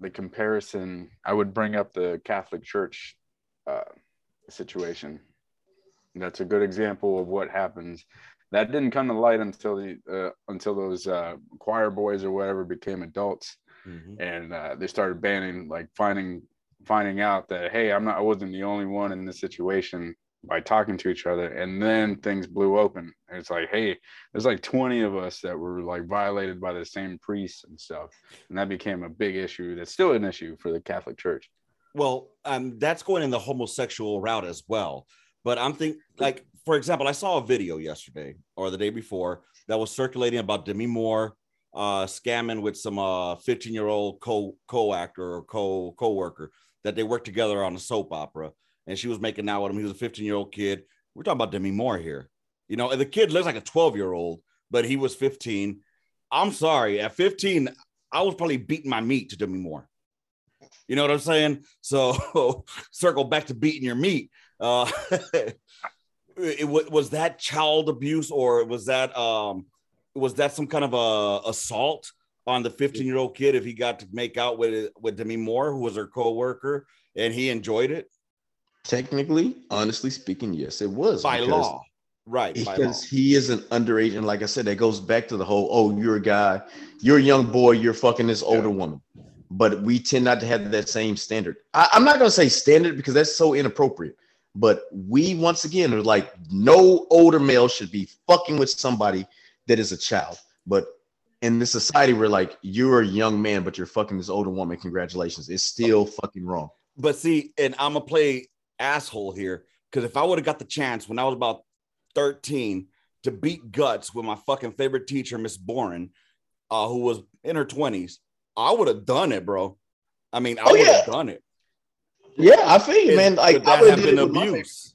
Speaker 2: the comparison i would bring up the catholic church uh, situation. That's a good example of what happens. That didn't come to light until the uh, until those uh, choir boys or whatever became adults, mm-hmm. and uh, they started banning, like finding finding out that hey, I'm not, I wasn't the only one in this situation by talking to each other, and then things blew open. And it's like, hey, there's like 20 of us that were like violated by the same priests and stuff, and that became a big issue. That's still an issue for the Catholic Church.
Speaker 1: Well, um, that's going in the homosexual route as well but I'm thinking, like, for example, I saw a video yesterday or the day before that was circulating about Demi Moore uh, scamming with some uh 15 year old co co actor or co co worker that they worked together on a soap opera, and she was making out with him. He was a 15 year old kid. We're talking about Demi Moore here, you know, and the kid looks like a 12 year old, but he was 15. I'm sorry, at 15, I was probably beating my meat to Demi Moore. You know what I'm saying? So circle back to beating your meat. Uh, it, was that child abuse or was that um was that some kind of a assault on the 15 year old kid if he got to make out with with Demi Moore, who was her co-worker, and he enjoyed it?
Speaker 3: Technically, honestly speaking, yes, it was
Speaker 1: by law. Right.
Speaker 3: Because he is an underage. And like I said, that goes back to the whole, oh, you're a guy, you're a young boy, you're fucking this older yeah. woman. But we tend not to have that same standard. I, I'm not gonna say standard because that's so inappropriate. But we once again are like, no older male should be fucking with somebody that is a child. But in this society, we're like, you're a young man, but you're fucking this older woman. Congratulations. It's still fucking wrong.
Speaker 1: But see, and I'm gonna play asshole here because if I would have got the chance when I was about 13 to beat guts with my fucking favorite teacher, Miss Boren, uh, who was in her 20s, I would have done it, bro. I mean, I oh, would have yeah. done it.
Speaker 3: Yeah, I feel you, man. Like I would have been abuse.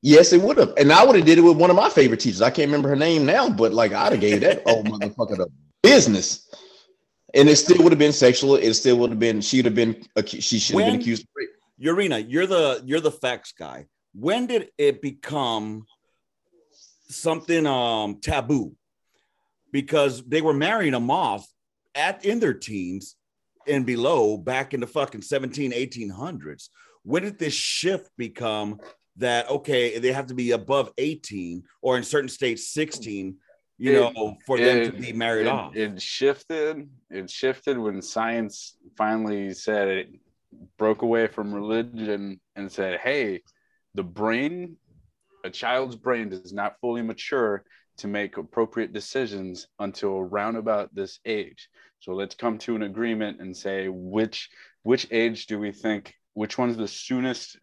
Speaker 3: Yes, it would have, and I would have did it with one of my favorite teachers. I can't remember her name now, but like I'd have gave that old motherfucker the business, and it still would have been sexual. It still would have been. She'd have been. She should have been accused of rape.
Speaker 1: Urena, you're the you're the facts guy. When did it become something um taboo? Because they were marrying them off at in their teens and below back in the fucking 17 1800s when did this shift become that okay they have to be above 18 or in certain states 16 you it, know for them to be married
Speaker 2: it,
Speaker 1: off.
Speaker 2: it shifted it shifted when science finally said it broke away from religion and said hey the brain a child's brain does not fully mature to make appropriate decisions until around about this age. So let's come to an agreement and say which which age do we think which one's the soonest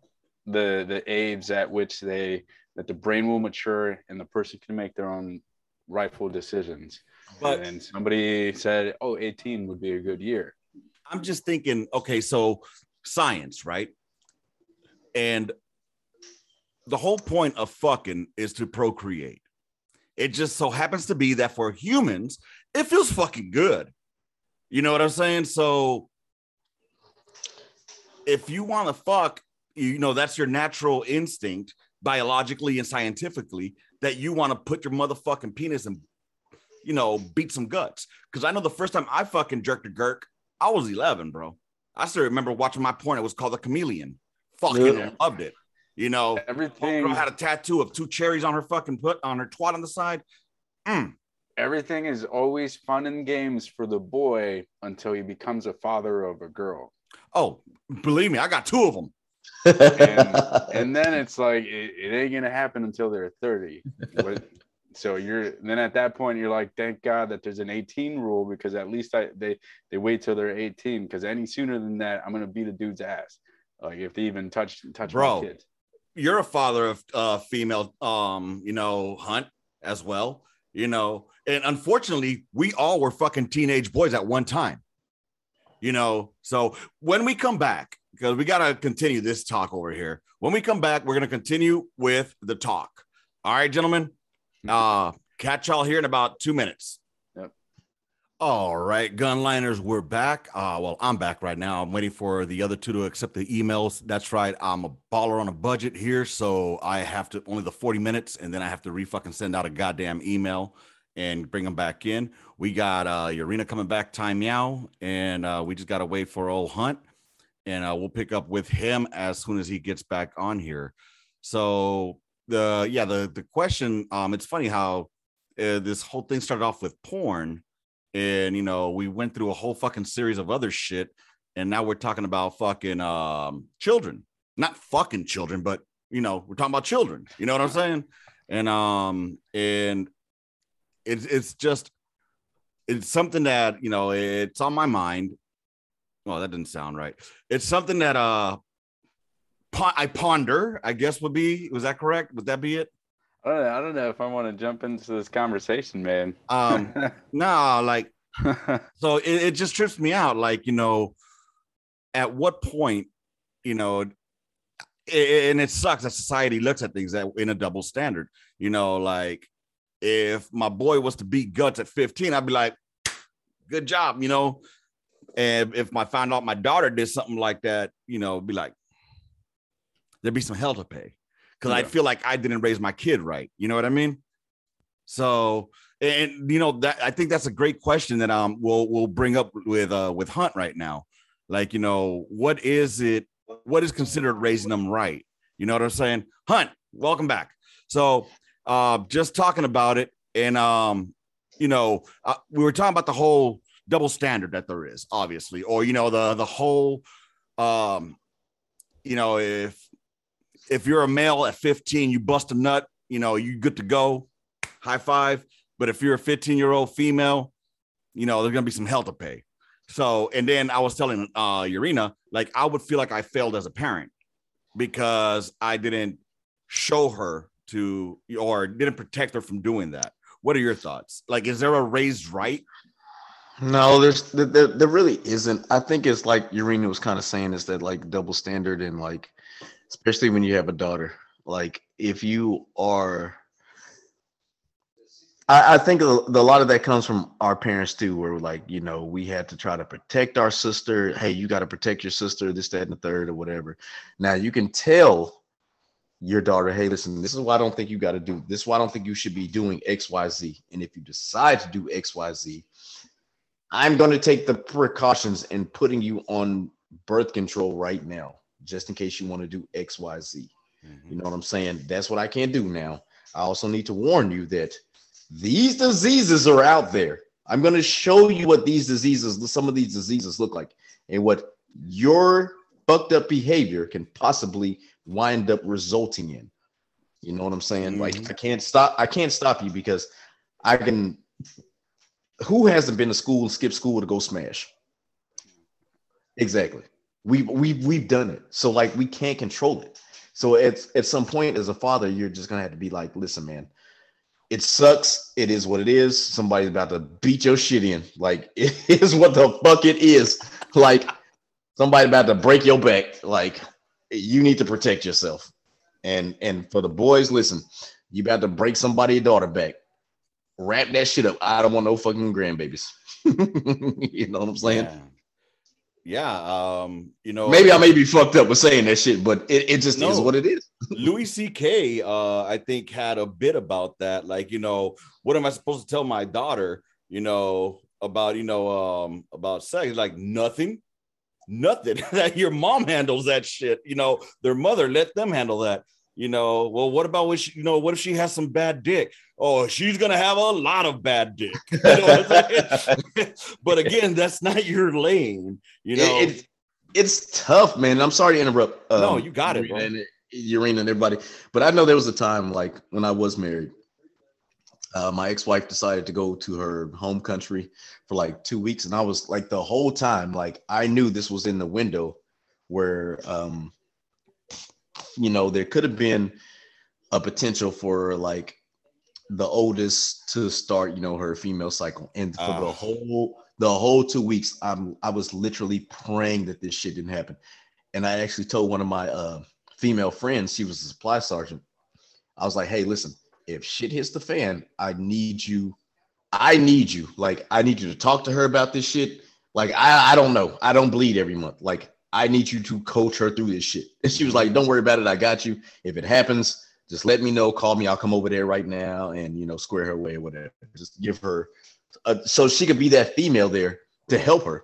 Speaker 2: the the age at which they that the brain will mature and the person can make their own rightful decisions. But and somebody said, "Oh, 18 would be a good year."
Speaker 1: I'm just thinking, okay, so science, right? And the whole point of fucking is to procreate. It just so happens to be that for humans, it feels fucking good. You know what I'm saying? So if you want to fuck, you know, that's your natural instinct, biologically and scientifically, that you want to put your motherfucking penis and, you know, beat some guts. Because I know the first time I fucking jerked a gurk, I was 11, bro. I still remember watching my porn. It was called The Chameleon. Fucking yeah. loved it. You know,
Speaker 2: everything.
Speaker 1: Had a tattoo of two cherries on her fucking put on her twat on the side. Mm
Speaker 2: everything is always fun and games for the boy until he becomes a father of a girl.
Speaker 1: Oh, believe me, I got two of them.
Speaker 2: And, and, then it's like it, it, ain't gonna happen until they're 30. so you're then at that point you're like, thank God that there's an 18 rule because at least I they they wait till they're 18 because any sooner than that I'm gonna beat a dude's ass. Like if they even touch touch Bro, my kids.
Speaker 1: You're a father of uh female um you know hunt as well you know and unfortunately we all were fucking teenage boys at one time you know so when we come back because we got to continue this talk over here when we come back we're going to continue with the talk all right gentlemen uh catch y'all here in about two minutes Yep. all right, gunliners, we're back. Uh, well, I'm back right now. I'm waiting for the other two to accept the emails. That's right. I'm a baller on a budget here, so I have to only the 40 minutes, and then I have to re fucking send out a goddamn email and bring them back in. We got uh Urena coming back, time meow, and uh, we just gotta wait for old Hunt, and uh, we'll pick up with him as soon as he gets back on here. So the yeah, the the question, um, it's funny how uh, this whole thing started off with porn and you know we went through a whole fucking series of other shit and now we're talking about fucking um children. Not fucking children but you know we're talking about children. You know what i'm saying? And um and it's it's just it's something that you know it's on my mind well that didn't sound right it's something that uh i ponder i guess would be was that correct would that be it
Speaker 2: I don't, know, I don't know if I want to jump into this conversation, man.
Speaker 1: Um, no, like, so it, it just trips me out. Like, you know, at what point, you know, and it sucks that society looks at things that in a double standard. You know, like if my boy was to beat guts at 15, I'd be like, good job, you know. And if I found out my daughter did something like that, you know, be like, there'd be some hell to pay because I
Speaker 2: Yeah.
Speaker 1: feel like I didn't raise my kid right. You know what I mean? So, and you know that I think that's a great question that um we'll we'll bring up with uh with Hunt right now. Like, you know, what is it? What is considered raising them right? You know what I'm saying? Hunt, welcome back. So, uh, just talking about it, and um, you know, uh, we were talking about the whole double standard that there is, obviously, or you know, the the whole, um, you know, if if you're a male at 15, you bust a nut, you know, you good to go, high five. But if you're a 15 year old female, you know, there's gonna be some hell to pay. So, and then I was telling uh Urena, like I would feel like I failed as a parent because I didn't show her to or didn't protect her from doing that. What are your thoughts? Like, is there a raised right?
Speaker 3: No, there's there, there, really isn't. I think it's like Urena was kind of saying is that like double standard and like especially when you have a daughter. Like if you are I, I think a, lot of that comes from our parents too, where like, you know, we had to try to protect our sister. Hey, you got to protect your sister, this, that, and the third, or whatever. Now you can tell your daughter, hey, listen, this is why I don't think you got to do this. is why I don't think you should be doing XYZ. And if you decide to do XYZ, I'm going to take the precautions in putting you on birth control right now, just in case you want to do XYZ. You know what I'm saying? That's what I can't do now. I also need to warn you that these diseases are out there. I'm going to show you what these diseases, some of these diseases look like, and what your fucked up behavior can possibly wind up resulting in. You know what I'm saying? Like
Speaker 1: Mhm.
Speaker 3: I can't stop. I can't stop you because I can. Who hasn't been to school, and skip school to go smash? Exactly. We we we've done it. So like we can't control it. So at at some point as a father, you're just gonna have to be like, listen, man, it sucks. It is what it is. Somebody's about to beat your shit in. Like it is what the fuck it is. Like somebody about to break your back. Like you need to protect yourself. And and for the boys, listen, you about to break somebody's daughter back. Wrap that shit up. I don't want no fucking grandbabies. you know what I'm saying?
Speaker 1: Yeah. Yeah, um, you know,
Speaker 3: Maybe I may be fucked up with saying that shit, but it, it just is what it is.
Speaker 1: Louis C.K. Uh, I think had a bit about that. Like, you know, what am I supposed to tell my daughter? You know, about you know, um, about sex? Like nothing, nothing. that your mom handles that shit. You know, their mother let them handle that. You know, well, what about what she, you know, what if she has some bad dick? Oh, she's gonna have a lot of bad dick. You know what I'm saying? but again, that's not your lane. You know,
Speaker 3: It- it- it's tough, man. I'm sorry to interrupt. um,
Speaker 1: No, you got it,
Speaker 3: and, Urena and everybody, but I know there was a time like when I was married. Uh, my ex-wife decided to go to her home country for like two weeks, and I was like the whole time, like I knew this was in the window where, um, you know, there could have been a potential for like the oldest to start, you know, her female cycle, and for the
Speaker 1: Ah.
Speaker 3: whole the whole two weeks, I'm I was literally praying that this shit didn't happen, and I actually told one of my uh, female friends, she was a supply sergeant. I was like, hey, listen, if shit hits the fan, I need you. I need you. Like, I need you to talk to her about this shit. Like, I, I don't know. I don't bleed every month. Like, I need you to coach her through this shit. And she was like, don't worry about it. I got you. If it happens, just let me know. Call me. I'll come over there right now and, you know, square her away or whatever. Just give her, uh, so she could be that female there to help her.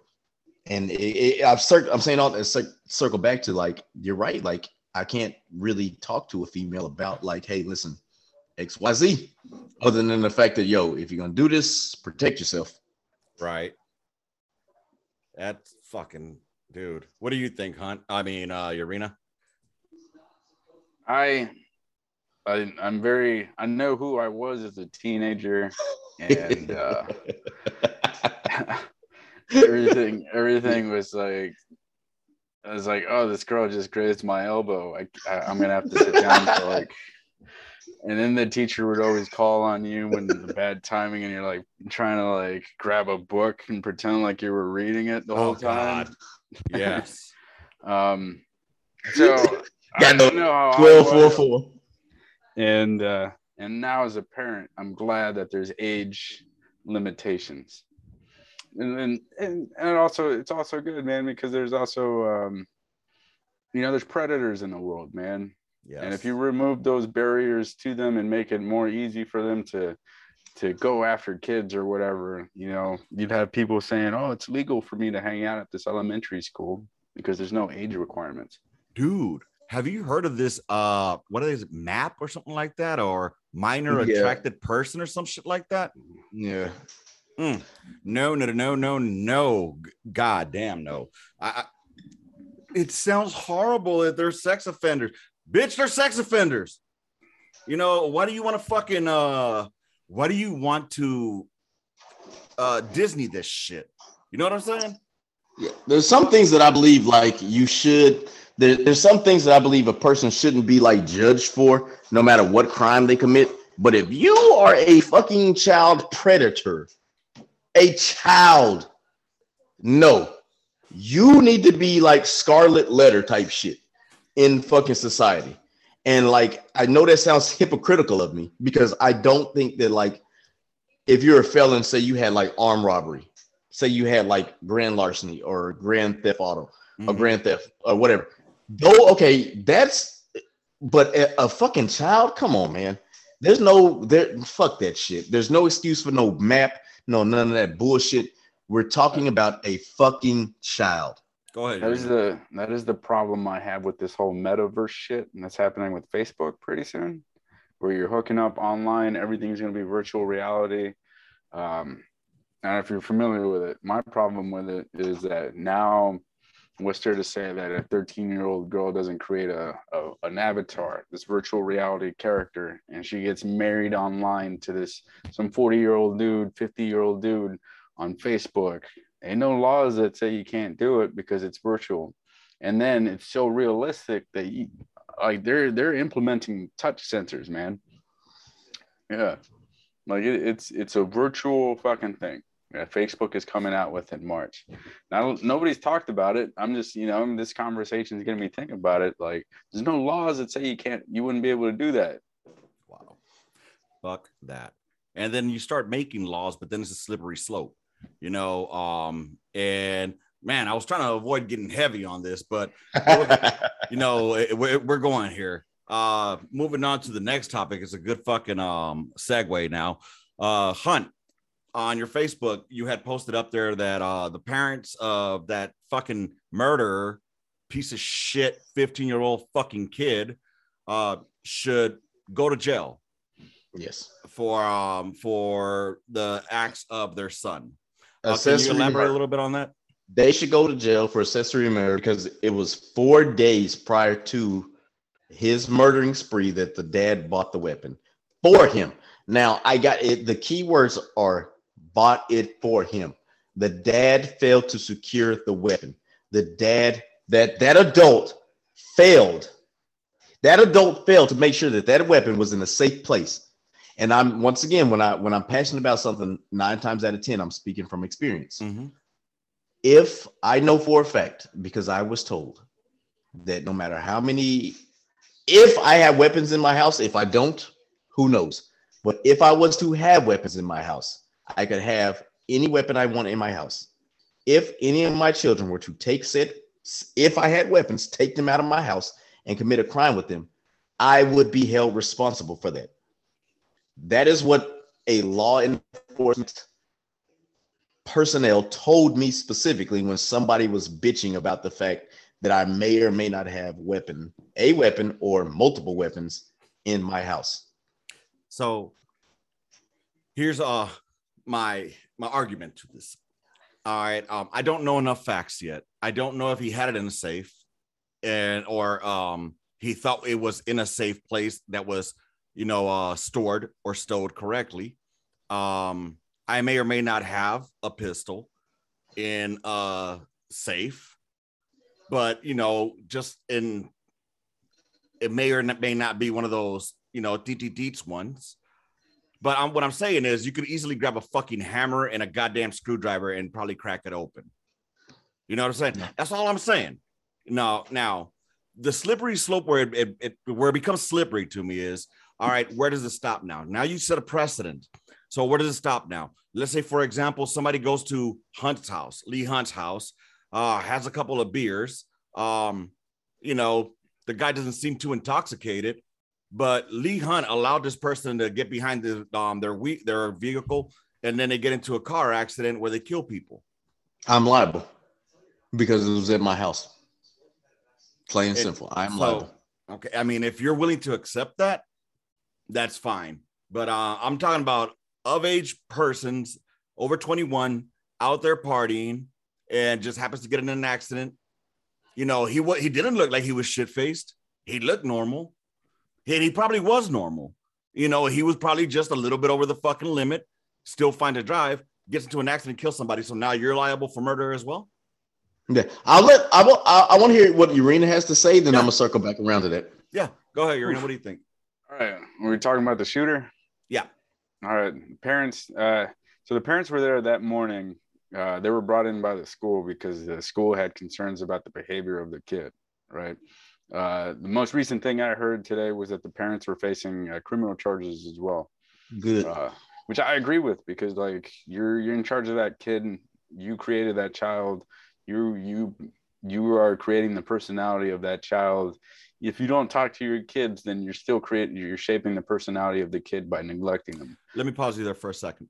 Speaker 3: And it, it, I've cir- I'm saying all that cir- circle back to like, you're right. Like, I can't really talk to a female about like, hey, listen, XYZ, other than the fact that, yo, if you're going to do this, protect yourself.
Speaker 1: Right. That's fucking dude. What do you think, Hunt? I mean, uh, Urena.
Speaker 2: I, I I'm very I know who I was as a teenager, and uh, everything everything was like I was like, oh, this girl just grazed my elbow. I, I I'm gonna have to sit down for like. And then the teacher would always call on you when the bad timing, and you're like trying to like grab a book and pretend like you were reading it the whole time.
Speaker 1: God. Yes.
Speaker 2: Um, so I
Speaker 3: no
Speaker 2: don't know how I
Speaker 3: 12 4 4.
Speaker 2: and uh and now as a parent i'm glad that there's age limitations and and and, and also it's also good, man, because there's also um, you know, there's predators in the world, man.
Speaker 1: Yes.
Speaker 2: And if you remove those barriers to them and make it more easy for them to to go after kids or whatever, you know, you'd have people saying, "Oh, it's legal for me to hang out at this elementary school because there's no age requirements."
Speaker 1: dude have you heard of this uh what is it map or something like that or minor
Speaker 3: Yeah.
Speaker 1: attracted person or some shit like that
Speaker 3: Yeah.
Speaker 1: no no no no no no god damn no I, I it sounds horrible that they're sex offenders bitch they're sex offenders you know why do you want to fucking uh why do you want to uh disney this shit you know what i'm saying
Speaker 3: Yeah, there's some things that I believe like you should. There, there's some things that I believe a person shouldn't be like judged for, no matter what crime they commit. But if you are a fucking child predator, a child, no, you need to be like scarlet letter type shit in fucking society. And like, I know that sounds hypocritical of me because I don't think that like, if you're a felon, say you had like armed robbery, say you had like grand larceny or grand theft auto or
Speaker 1: Mhm.
Speaker 3: grand theft or whatever. Though, okay, that's but a, a fucking child, come on, man. There's no there fuck that shit. There's no excuse for no map, no none of that bullshit. We're talking about a fucking child.
Speaker 1: Go ahead
Speaker 2: That is the that is the problem I have with this whole metaverse shit, and that's happening with Facebook pretty soon, where you're hooking up online, everything's gonna be virtual reality. Um, and if you're familiar with it, my problem with it is that now, what's there to say that a 13 year old girl doesn't create a, a an avatar, this virtual reality character, and she gets married online to this some 40 year old dude, 50 year old dude on Facebook ain't no laws that say you can't do it because it's virtual. And then it's so realistic that you like they're they're implementing touch sensors man. Yeah. Like it, it's it's a virtual fucking thing. Yeah, facebook is coming out with in march. Now nobody's talked about it. I'm just you know this conversation is getting me thinking about it. Like there's no laws that say you can't you wouldn't be able to do that.
Speaker 1: Wow. Fuck that. And then you start making laws, but then it's a slippery slope, you know. Um, and man, I was trying to avoid getting heavy on this, but you know, it- we're, going here. Uh, moving on to the next topic is a good fucking um segue now. Uh, Hunt, on your Facebook, you had posted up there that uh the parents of that fucking murderer, piece of shit, 15 year old fucking kid, uh, should go to jail
Speaker 3: yes.
Speaker 1: for um for the acts of their son. Uh, can you
Speaker 3: Accessory
Speaker 1: elaborate
Speaker 3: murder.
Speaker 1: a little bit on that?
Speaker 3: They should go to jail for accessory murder because it was four days prior to his murdering spree that the dad bought the weapon for him. Now, I got it. The keywords are bought it for him. The dad failed to secure the weapon. The dad, that that adult failed. That adult failed to make sure that that weapon was in a safe place. And I'm once again, when I when I'm passionate about something, nine times out of ten, I'm speaking from experience
Speaker 1: Mhm.
Speaker 3: if I know for a fact, because I was told that no matter how many, if I have weapons in my house, if I don't, who knows? But if I was to have weapons in my house, I could have any weapon I want in my house. If any of my children were to take said, if I had weapons, take them out of my house and commit a crime with them, I would be held responsible for that. That is what a law enforcement personnel told me specifically when somebody was bitching about the fact that I may or may not have weapon, a weapon or multiple weapons in my house.
Speaker 1: So here's uh my my argument to this. All right, um, I don't know enough facts yet. I don't know if he had it in a safe, and or um he thought it was in a safe place that was you know uh stored or stowed correctly. Um, I may or may not have a pistol in a safe, but you know, just in it may or may not be one of those you know DT deets ones. But I'm, what I'm saying is, you could easily grab a fucking hammer and a goddamn screwdriver and probably crack it open. You know what I'm saying? That's all I'm saying. Now, now, the slippery slope where it, it, it where it becomes slippery to me is all right. Where does it stop now? Now you set a precedent. So where does it stop now? Let's say, for example, somebody goes to Hunt's house, Lee Hunt's house, uh, has a couple of beers. Um, you know, the guy doesn't seem too intoxicated, but Lee Hunt allowed this person to get behind the, um, their we- their vehicle, and then they get into a car accident where they kill people.
Speaker 3: I'm liable because it was at my house. Plain and simple. I'm
Speaker 1: so-
Speaker 3: liable.
Speaker 1: Okay, I mean, if you're willing to accept that, that's fine. But uh, I'm talking about of age persons over 21 out there partying and just happens to get in an accident. You know, he what he didn't look like he was shit faced. He looked normal. He, he probably was normal. You know, he was probably just a little bit over the fucking limit. Still fine to drive. Gets into an accident, kills somebody. So now you're liable for murder as well.
Speaker 3: Yeah, I'll let I will. I, I want to hear what Urena has to say. Then
Speaker 1: Yeah.
Speaker 3: I'm gonna circle back around to that.
Speaker 1: Yeah, go ahead, Urena. What do you think?
Speaker 2: Were we talking about the shooter?
Speaker 1: Yeah.
Speaker 2: All right. Parents. Uh, so the parents were there that morning. Uh, they were brought in by the school because the school had concerns about the behavior of the kid. Right. Uh, the most recent thing I heard today was that the parents were facing uh, criminal charges as well,
Speaker 3: Good.
Speaker 2: uh, which I agree with because like you're you're in charge of that kid. and You created that child. You you you are creating the personality of that child if you don't talk to your kids, then you're still creating, you're shaping the personality of the kid by neglecting them.
Speaker 1: Let me pause you there for a second.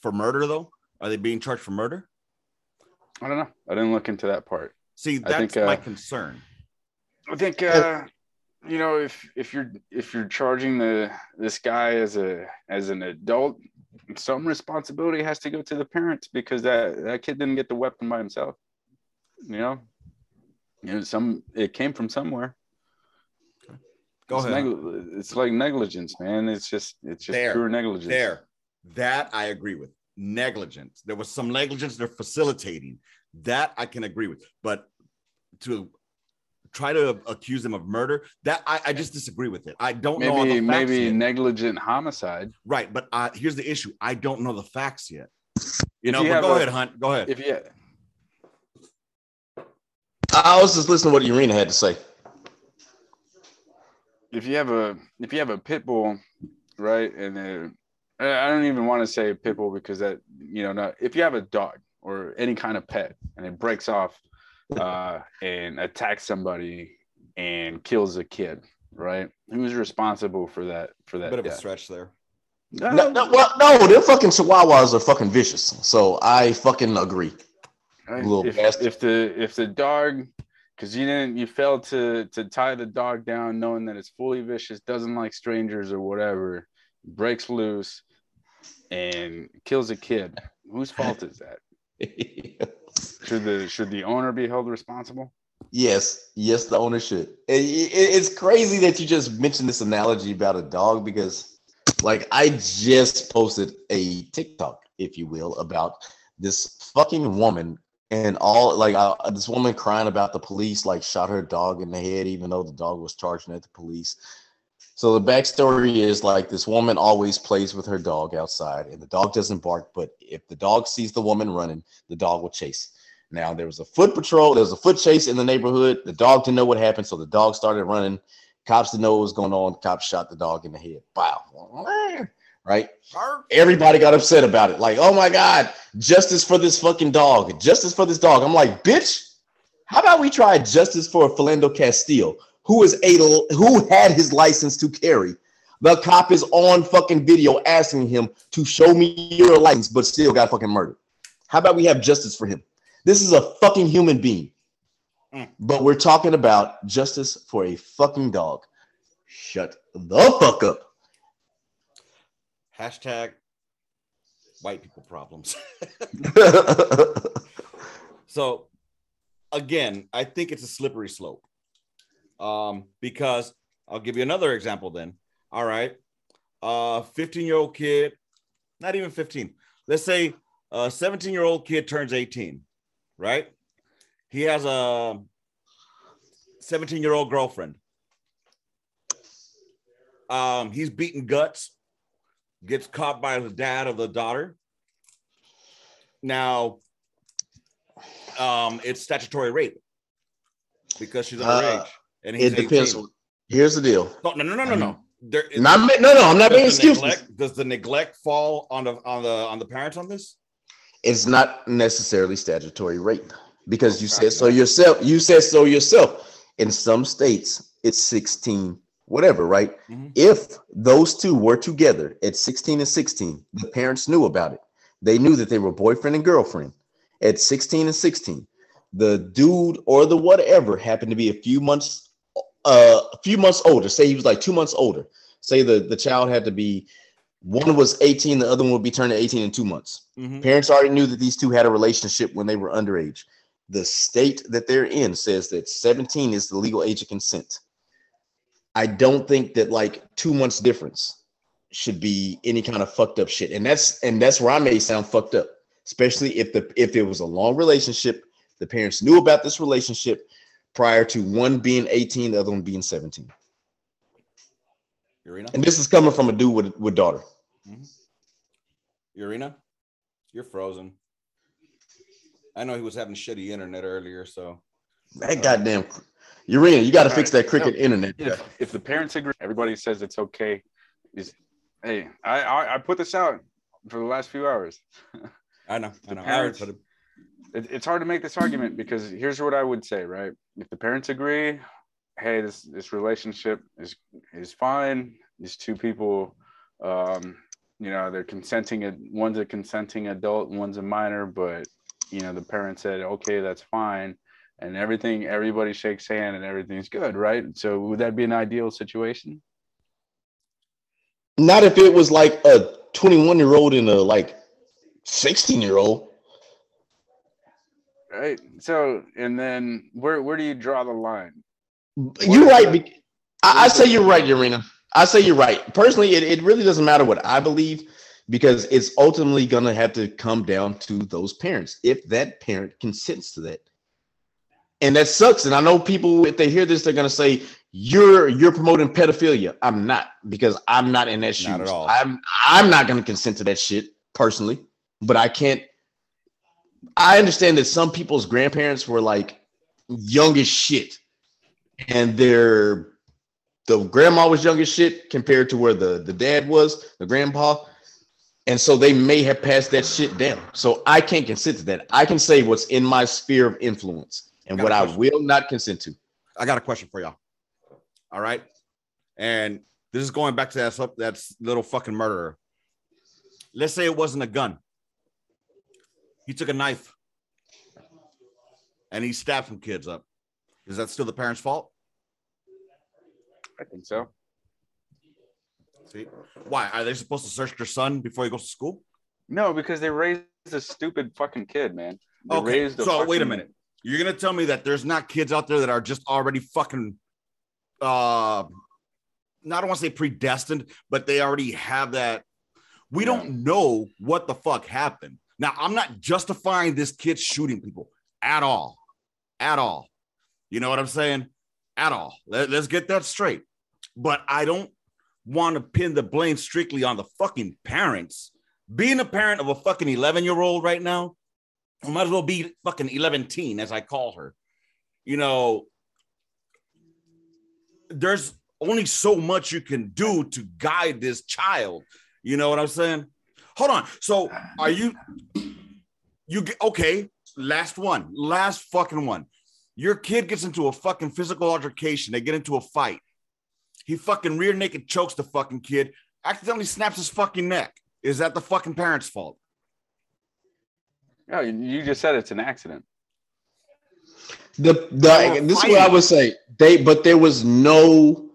Speaker 1: For murder, though, are they being charged for murder?
Speaker 2: I don't know. I didn't look into that part.
Speaker 1: See, that's
Speaker 2: think, uh,
Speaker 1: my concern.
Speaker 2: I think, uh, you know, if if you're if you're charging the this guy as a as an adult, some responsibility has to go to the parents because that that kid didn't get the weapon by himself. You know, you know, some it came from somewhere.
Speaker 1: Go
Speaker 2: it's
Speaker 1: ahead.
Speaker 2: negli- it's like negligence, man. It's just it's just
Speaker 1: There.
Speaker 2: pure negligence.
Speaker 1: There, that I agree with. Negligence. There was some negligence. They're facilitating. That I can agree with. But to try to accuse them of murder, that I, I just disagree with it. I don't know all
Speaker 2: Maybe
Speaker 1: the facts
Speaker 2: maybe
Speaker 1: yet.
Speaker 2: negligent homicide.
Speaker 1: right. But uh, here's the issue. I don't know the facts yet. You
Speaker 2: If
Speaker 1: know.
Speaker 2: you
Speaker 1: but go
Speaker 2: a-
Speaker 1: ahead, Hunt. Go ahead.
Speaker 2: If you
Speaker 3: I was just listening to what Urena had to say.
Speaker 2: if you have a if you have a pit bull, right, and uh, I I don't even want to say pit bull because that you know not if you have a dog or any kind of pet and it breaks off uh, and attacks somebody and kills a kid, right? Who's responsible for that for that
Speaker 1: Bit of a stretch there.
Speaker 2: No,
Speaker 3: No, no, well, no, them fucking chihuahuas are fucking vicious. So I fucking agree.
Speaker 2: Right?
Speaker 3: Little
Speaker 2: if,
Speaker 3: bastard.
Speaker 2: if the if the dog because you didn't you failed to to tie the dog down knowing that it's fully vicious doesn't like strangers or whatever breaks loose and kills a kid whose fault is that should the should the owner be held responsible
Speaker 3: yes, yes, the owner should. It- it- it's crazy that you just mentioned this analogy about a dog because, like, I just posted a TikTok, if you will, about this fucking woman and all like uh, this woman crying about the police like shot her dog in the head even though the dog was charging at the police. So the backstory is like this woman always plays with her dog outside and the dog doesn't bark but if the dog sees the woman running the dog will chase now there was a foot patrol there was a foot chase in the neighborhood. The dog didn't know what happened so the dog started running. Cops didn't know what was going on. Cops shot the dog in the head. Wow right everybody got upset about it. Like, oh my God, justice for this fucking dog, justice for this dog. I'm like, bitch, how about we try justice for Philando Castile, who is a who had his license to carry. The cop is on fucking video asking him to show me your license, but still got fucking murdered. How about we have justice for him? This is a fucking human being.
Speaker 1: Mm.
Speaker 3: But we're talking about justice for a fucking dog. Shut the fuck up.
Speaker 1: Hashtag white people problems. So again, I think it's a slippery slope. Um, because I'll give you another example then. All right. Uh 15-year-old kid, not even 15. Let's say a 17-year-old kid turns 18, right? He has a 17-year-old girlfriend. Um, he's beating guts, gets caught by the dad of the daughter. Now, um, it's statutory rape because she's
Speaker 3: Uh,
Speaker 1: underage and he's
Speaker 3: it depends.
Speaker 1: 18.
Speaker 3: Here's the deal.
Speaker 1: No, no, no, no, no, no. there is,
Speaker 3: Not no, no. I'm not making
Speaker 1: does, the
Speaker 3: excuses.
Speaker 1: neglect, does the neglect fall on the on the on the parents on this?
Speaker 3: It's not necessarily statutory rape because you said so yourself. You said so yourself. In some states, it's 16, whatever, right?
Speaker 1: Mhm.
Speaker 3: If those two were together at 16 and 16, the parents knew about it. They knew that they were boyfriend and girlfriend at 16 and 16. The dude or the whatever happened to be a few months, uh, a few months older. Say he was like two months older. Say the the child had to be one was 18, the other one would be turning 18 in two months.
Speaker 1: Mhm.
Speaker 3: Parents already knew that these two had a relationship when they were underage. The state that they're in says that 17 is the legal age of consent. I don't think that like two months difference should be any kind of fucked up shit. And that's and that's where I may sound fucked up, especially if the if it was a long relationship, the parents knew about this relationship prior to one being 18, the other one being 17.
Speaker 1: Urena,
Speaker 3: And this is coming from a dude with, with daughter.
Speaker 1: Mm-hmm. Urena, you're frozen. I know he was having shitty internet earlier, so
Speaker 3: That goddamn Urena, you got to fix that cricket internet.
Speaker 2: If, if the parents agree, everybody says it's okay. Is hey, I, I I put this out for the last few hours.
Speaker 1: I know, I know.
Speaker 2: Parents-
Speaker 1: put it.
Speaker 2: It, it's hard to make this argument because here's what I would say, right? If the parents agree, hey, this this relationship is is fine. These two people, um, you know, they're consenting. ad- One's a consenting adult, one's a minor, but you know, the parents said, okay, that's fine, and everything. Everybody shakes hand and everything's good, right? So would that be an ideal situation?
Speaker 3: Not if it was like a 21 year old and a like 16 year old.
Speaker 2: Right. So, and then where where do you draw the line?
Speaker 3: You're right. I, I say you're right, Urena. I say you're right. Personally, it, it really doesn't matter what I believe because it's ultimately going to have to come down to those parents if that parent consents to that. And that sucks. And I know people, if they hear this, they're going to say, you're you're promoting pedophilia. I'm not because I'm not in that shoes.
Speaker 1: Not at all.
Speaker 3: I'm I'm not going to consent to that shit personally, but I can't. I understand that some people's grandparents were like young as shit, and their the grandma was young as shit compared to where the the dad was, the grandpa, and so they may have passed that shit down. So I can't consent to that. I can say what's in my sphere of influence and
Speaker 1: Got
Speaker 3: what I will not consent to.
Speaker 1: I got a question for y'all. All right, and this is going back to that sup- that little fucking murderer. Let's say it wasn't a gun. He took a knife and he stabbed some kids up. Is that still the parents' fault?
Speaker 2: I think so.
Speaker 1: See, why are they supposed to search their son before he goes to school?
Speaker 2: No, because they raised a stupid fucking kid, man. They
Speaker 1: Okay,
Speaker 2: raised a
Speaker 1: so wait a minute. You're gonna tell me that there's not kids out there that are just already fucking uh not I don't want to say predestined, but they already have that. We
Speaker 2: Yeah.
Speaker 1: don't know what the fuck happened. Now, I'm not justifying this kid shooting people at all. At all. You know what I'm saying? At all. Let, let's get that straight. But I don't want to pin the blame strictly on the fucking parents. Being a parent of a fucking 11 year old right now, Might as well be fucking 11 teen, as I call her. You know, there's only so much you can do to guide this child. You know what I'm saying? Hold on. So are you you okay? Last one, last fucking one. Your kid gets into a fucking physical altercation. They get into a fight. He fucking rear naked chokes the fucking kid, accidentally snaps his fucking neck. Is that the fucking parents' fault?
Speaker 2: No, you- you just said it's an accident.
Speaker 3: The the
Speaker 1: were
Speaker 3: this is what I would say. They but there was no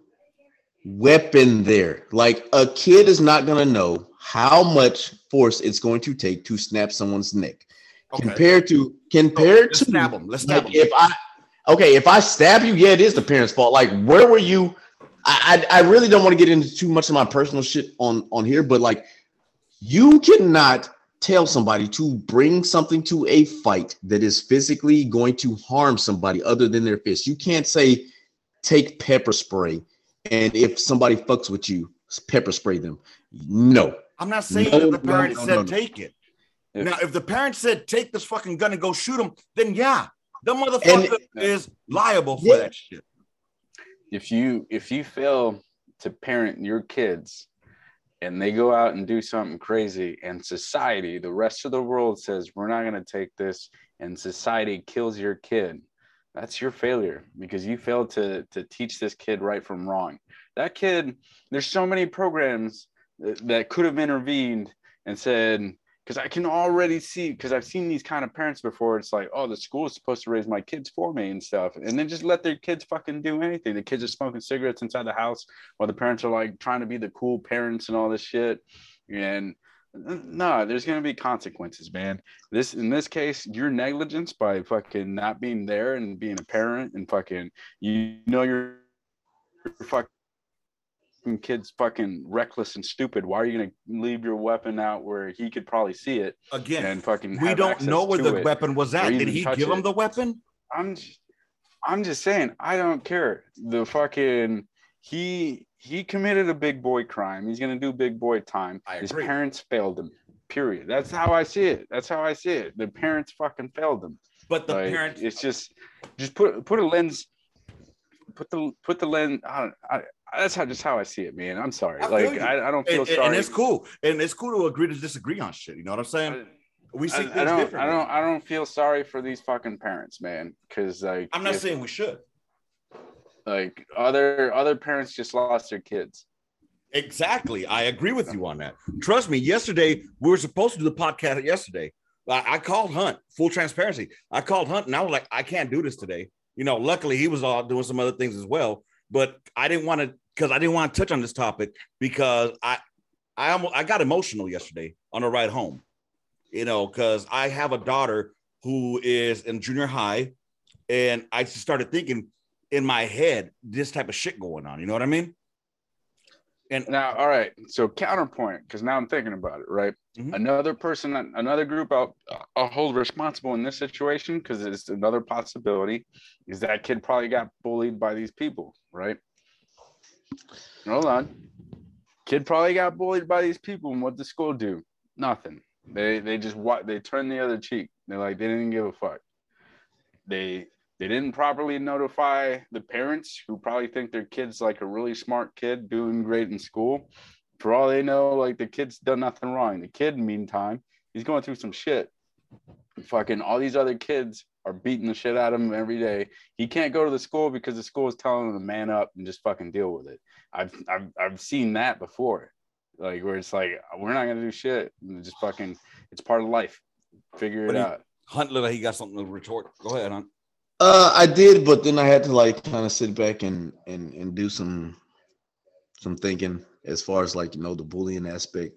Speaker 3: weapon there. Like a kid is not gonna know how much force it's going to take to snap someone's neck.
Speaker 1: Okay.
Speaker 3: Compared to compared
Speaker 1: Let's
Speaker 3: to
Speaker 1: stab them. Let's stab
Speaker 3: like
Speaker 1: him.
Speaker 3: if I okay, if I stab you, yeah, it is the parents' fault. Like, where were you? I I, I really don't want to get into too much of my personal shit on on here, but like, you cannot tell somebody to bring something to a fight that is physically going to harm somebody other than their fist. You can't say take pepper spray, and if somebody fucks with you, pepper spray them. No,
Speaker 1: I'm not saying
Speaker 3: No,
Speaker 1: that the
Speaker 3: no, no,
Speaker 1: said
Speaker 3: no, no.
Speaker 1: take it.
Speaker 2: If-
Speaker 1: Now, if the parent said take this fucking gun and go shoot him, then yeah, the motherfucker
Speaker 3: And-
Speaker 1: is liable for
Speaker 3: Yeah.
Speaker 1: that shit.
Speaker 2: If you if you fail to parent your kids and they go out and do something crazy and society the rest of the world says we're not going to take this and society kills your kid. That's your failure because you failed to to teach this kid right from wrong. That kid there's so many programs that, that could have intervened and said because I can already see because I've seen these kind of parents before. It's like, oh, the school is supposed to raise my kids for me and stuff, and then just let their kids fucking do anything. The kids are smoking cigarettes inside the house while the parents are like trying to be the cool parents and all this shit. And no, there's gonna be consequences, man. This in this case, your negligence by fucking not being there and being a parent and fucking you know you're, you're fucking kid's fucking reckless and stupid. Why are you gonna leave your weapon out where he could probably see it
Speaker 1: Again,
Speaker 2: and fucking?
Speaker 1: we don't know where the weapon was at. Did he give him
Speaker 2: it.
Speaker 1: the weapon?
Speaker 2: I'm just, I'm just saying, I don't care. The fucking he he committed a big boy crime. He's gonna do big boy time. His parents failed him. Period. That's how I see it. That's how I see it. The parents fucking failed him.
Speaker 1: But the
Speaker 2: Like,
Speaker 1: parents,
Speaker 2: it's just just put put a lens put the put the lens I don't I, that's how just how I see it, man. I'm sorry.
Speaker 1: I
Speaker 2: like. I, I don't feel
Speaker 1: and,
Speaker 2: sorry.
Speaker 1: and it's cool, and it's cool to agree to disagree on shit. You know what I'm saying?
Speaker 2: I,
Speaker 1: we see
Speaker 2: I, don't. I don't I don't feel sorry for these fucking parents, man. Cause like
Speaker 1: I'm not
Speaker 2: if-
Speaker 1: saying we should.
Speaker 2: like other other parents just lost their kids.
Speaker 1: Exactly. I agree with you on that. Trust me, yesterday, we were supposed to do the podcast yesterday. I, I called Hunt, full transparency. I called Hunt and I was like, I can't do this today. You know, luckily he was all doing some other things as well. But I didn't want to because I didn't want to touch on this topic because I I almost I got emotional yesterday on the ride home. You know, because I have a daughter who is in junior high, and I just started thinking in my head this type of shit going on. You know what I mean? And
Speaker 2: Now, all right. So counterpoint, because now I'm thinking about it, right?
Speaker 1: Mhm.
Speaker 2: Another person, another group I'll, I'll hold responsible in this situation because it's another possibility is that kid probably got bullied by these people, right? Hold on. Kid probably got bullied by these people, and what the school do? Nothing. They they just what they turned the other cheek. They're like they didn't give a fuck. They they didn't properly notify the parents who probably think their kid's like a really smart kid doing great in school. For all they know, like the kid's done nothing wrong. The kid, meantime, he's going through some shit. Fucking all these other kids are beating the shit out of him every day. He can't go to the school because the school is telling him to man up and just fucking deal with it. I've I've I've seen that before. Like where it's like we're not gonna do shit. And just fucking it's part of life. Figure it
Speaker 1: he-
Speaker 2: out.
Speaker 1: Hunt looked like he got something to retort. Go ahead, Hunt.
Speaker 3: Uh, I did, but then I had to like kind of sit back and and and do some some thinking as far as like you know the bullying aspect.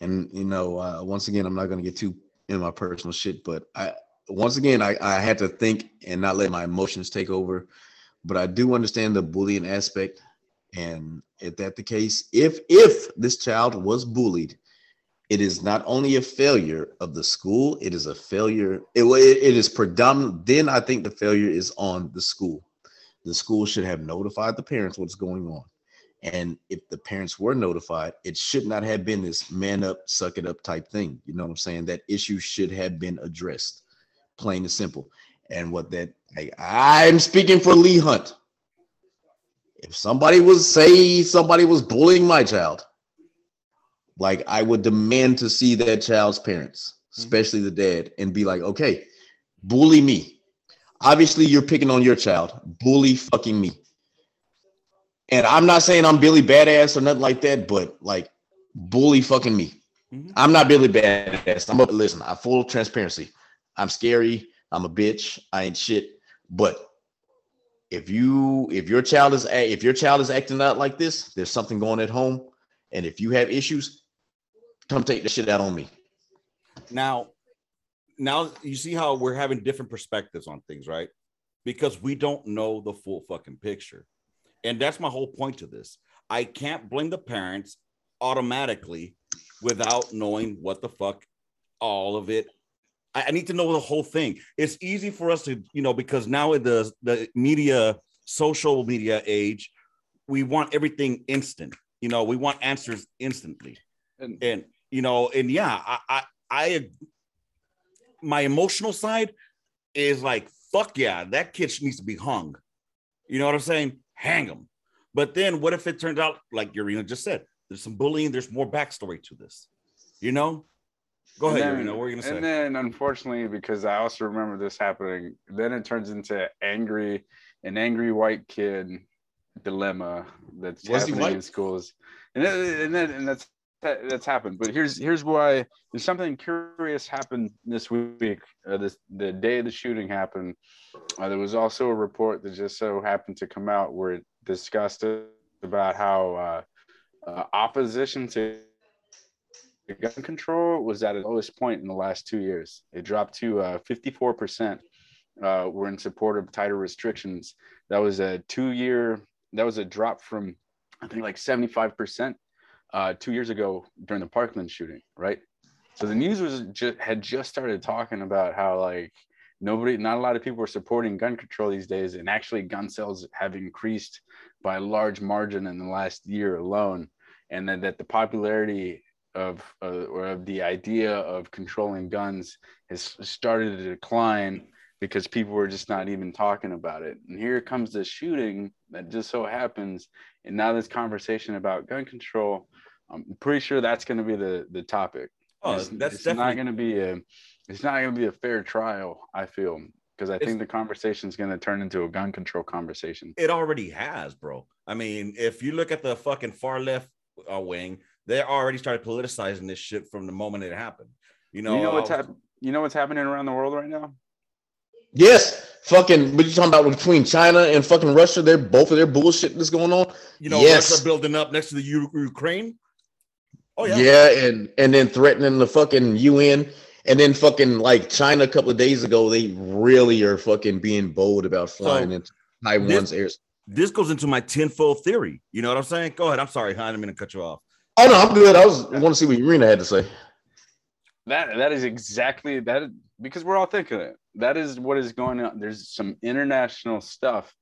Speaker 3: And you know, uh, once again, I'm not gonna get too in my personal shit, but I once again I I had to think and not let my emotions take over. But I do understand the bullying aspect, and if that the case, if if this child was bullied, it is not only a failure of the school it is a failure it, it is predominant then i think the failure is on the school. The school should have notified the parents what's going on and if the parents were notified it should not have been this man up suck it up type thing you know what i'm saying that issue should have been addressed plain and simple and what that i'm speaking for lee hunt if somebody was say somebody was bullying my child like I would demand to see that child's parents, mm-hmm. especially the dad, and be like, okay, bully me. Obviously, you're picking on your child. Bully fucking me. And I'm not saying I'm Billy Badass or nothing like that, but like bully fucking me.
Speaker 1: Mhm.
Speaker 3: I'm not Billy Badass. I'm a listen, I'm full transparency. I'm scary. I'm a bitch. I ain't shit. But if you if your child is if your child is acting out like this, there's something going at home. And if you have issues, come take the shit out on me.
Speaker 1: Now, now you see how we're having different perspectives on things, right? Because we don't know the full fucking picture. And that's my whole point to this. I can't blame the parents automatically without knowing what the fuck all of it. I, I need to know the whole thing. It's easy for us to, you know, because now in the the media, social media age, we want everything instant. You know, we want answers instantly
Speaker 2: And
Speaker 1: and you know and yeah i i, I my emotional side is like fuck yeah that kid needs to be hung you know what i'm saying hang them. But then what if it turns out, like Urena just said, there's some bullying, there's more backstory to this. You know? Go
Speaker 2: And
Speaker 1: ahead,
Speaker 2: then-
Speaker 1: Urena. What are you gonna say?
Speaker 2: And then, unfortunately, because I also remember this happening, then it turns into angry, an angry white kid dilemma that's
Speaker 3: Was
Speaker 2: happening in schools, and then, and then and that's that, that's happened. But here's here's why there's something curious happened this week. Uh, this the day the shooting happened. Uh, there was also a report that just so happened to come out where it discussed about how uh, uh, opposition to gun control was at its lowest point in the last two years. It dropped to uh, 54% uh, were in support of tighter restrictions. That was a two year, that was a drop from, I think, like 75% uh, two years ago during the Parkland shooting, right? So the news was just had just started talking about how like nobody, not a lot of people were supporting gun control these days, and actually gun sales have increased by a large margin in the last year alone, and then that the popularity of uh, or of the idea of controlling guns has started to decline because people were just not even talking about it. And here comes the shooting that just so happens, and now this conversation about gun control. I'm pretty sure that's going to be the the topic.
Speaker 1: Oh,
Speaker 2: it's,
Speaker 1: that's
Speaker 2: it's not going to be a it's not going to be a fair trial. I feel because I
Speaker 1: It's-
Speaker 2: think the conversation is going to turn into a gun control conversation.
Speaker 1: it already has, bro. I mean, if you look at the fucking far left uh, wing, they already started politicizing this shit from the moment it happened. You know,
Speaker 2: you know what's happening? You know what's happening around the world right now?
Speaker 3: Yes, fucking. What you talking about between China and fucking Russia? They're both of their bullshit that's going on.
Speaker 1: You know,
Speaker 3: Yes.
Speaker 1: Russia building up next to the U- Ukraine. Oh yeah.
Speaker 3: yeah. and and then threatening the fucking UN, and then fucking like China a couple of days ago, they really are fucking being bold about flying into Taiwan's airs.
Speaker 1: This goes into my tenfold theory. You know what I'm saying? Go ahead. I'm sorry, hon. I didn't mean to cut you off.
Speaker 3: Oh no, I'm good. I was want to see what Urena had to say.
Speaker 2: That that is exactly that because we're all thinking it. That is what is going on. There's some international stuff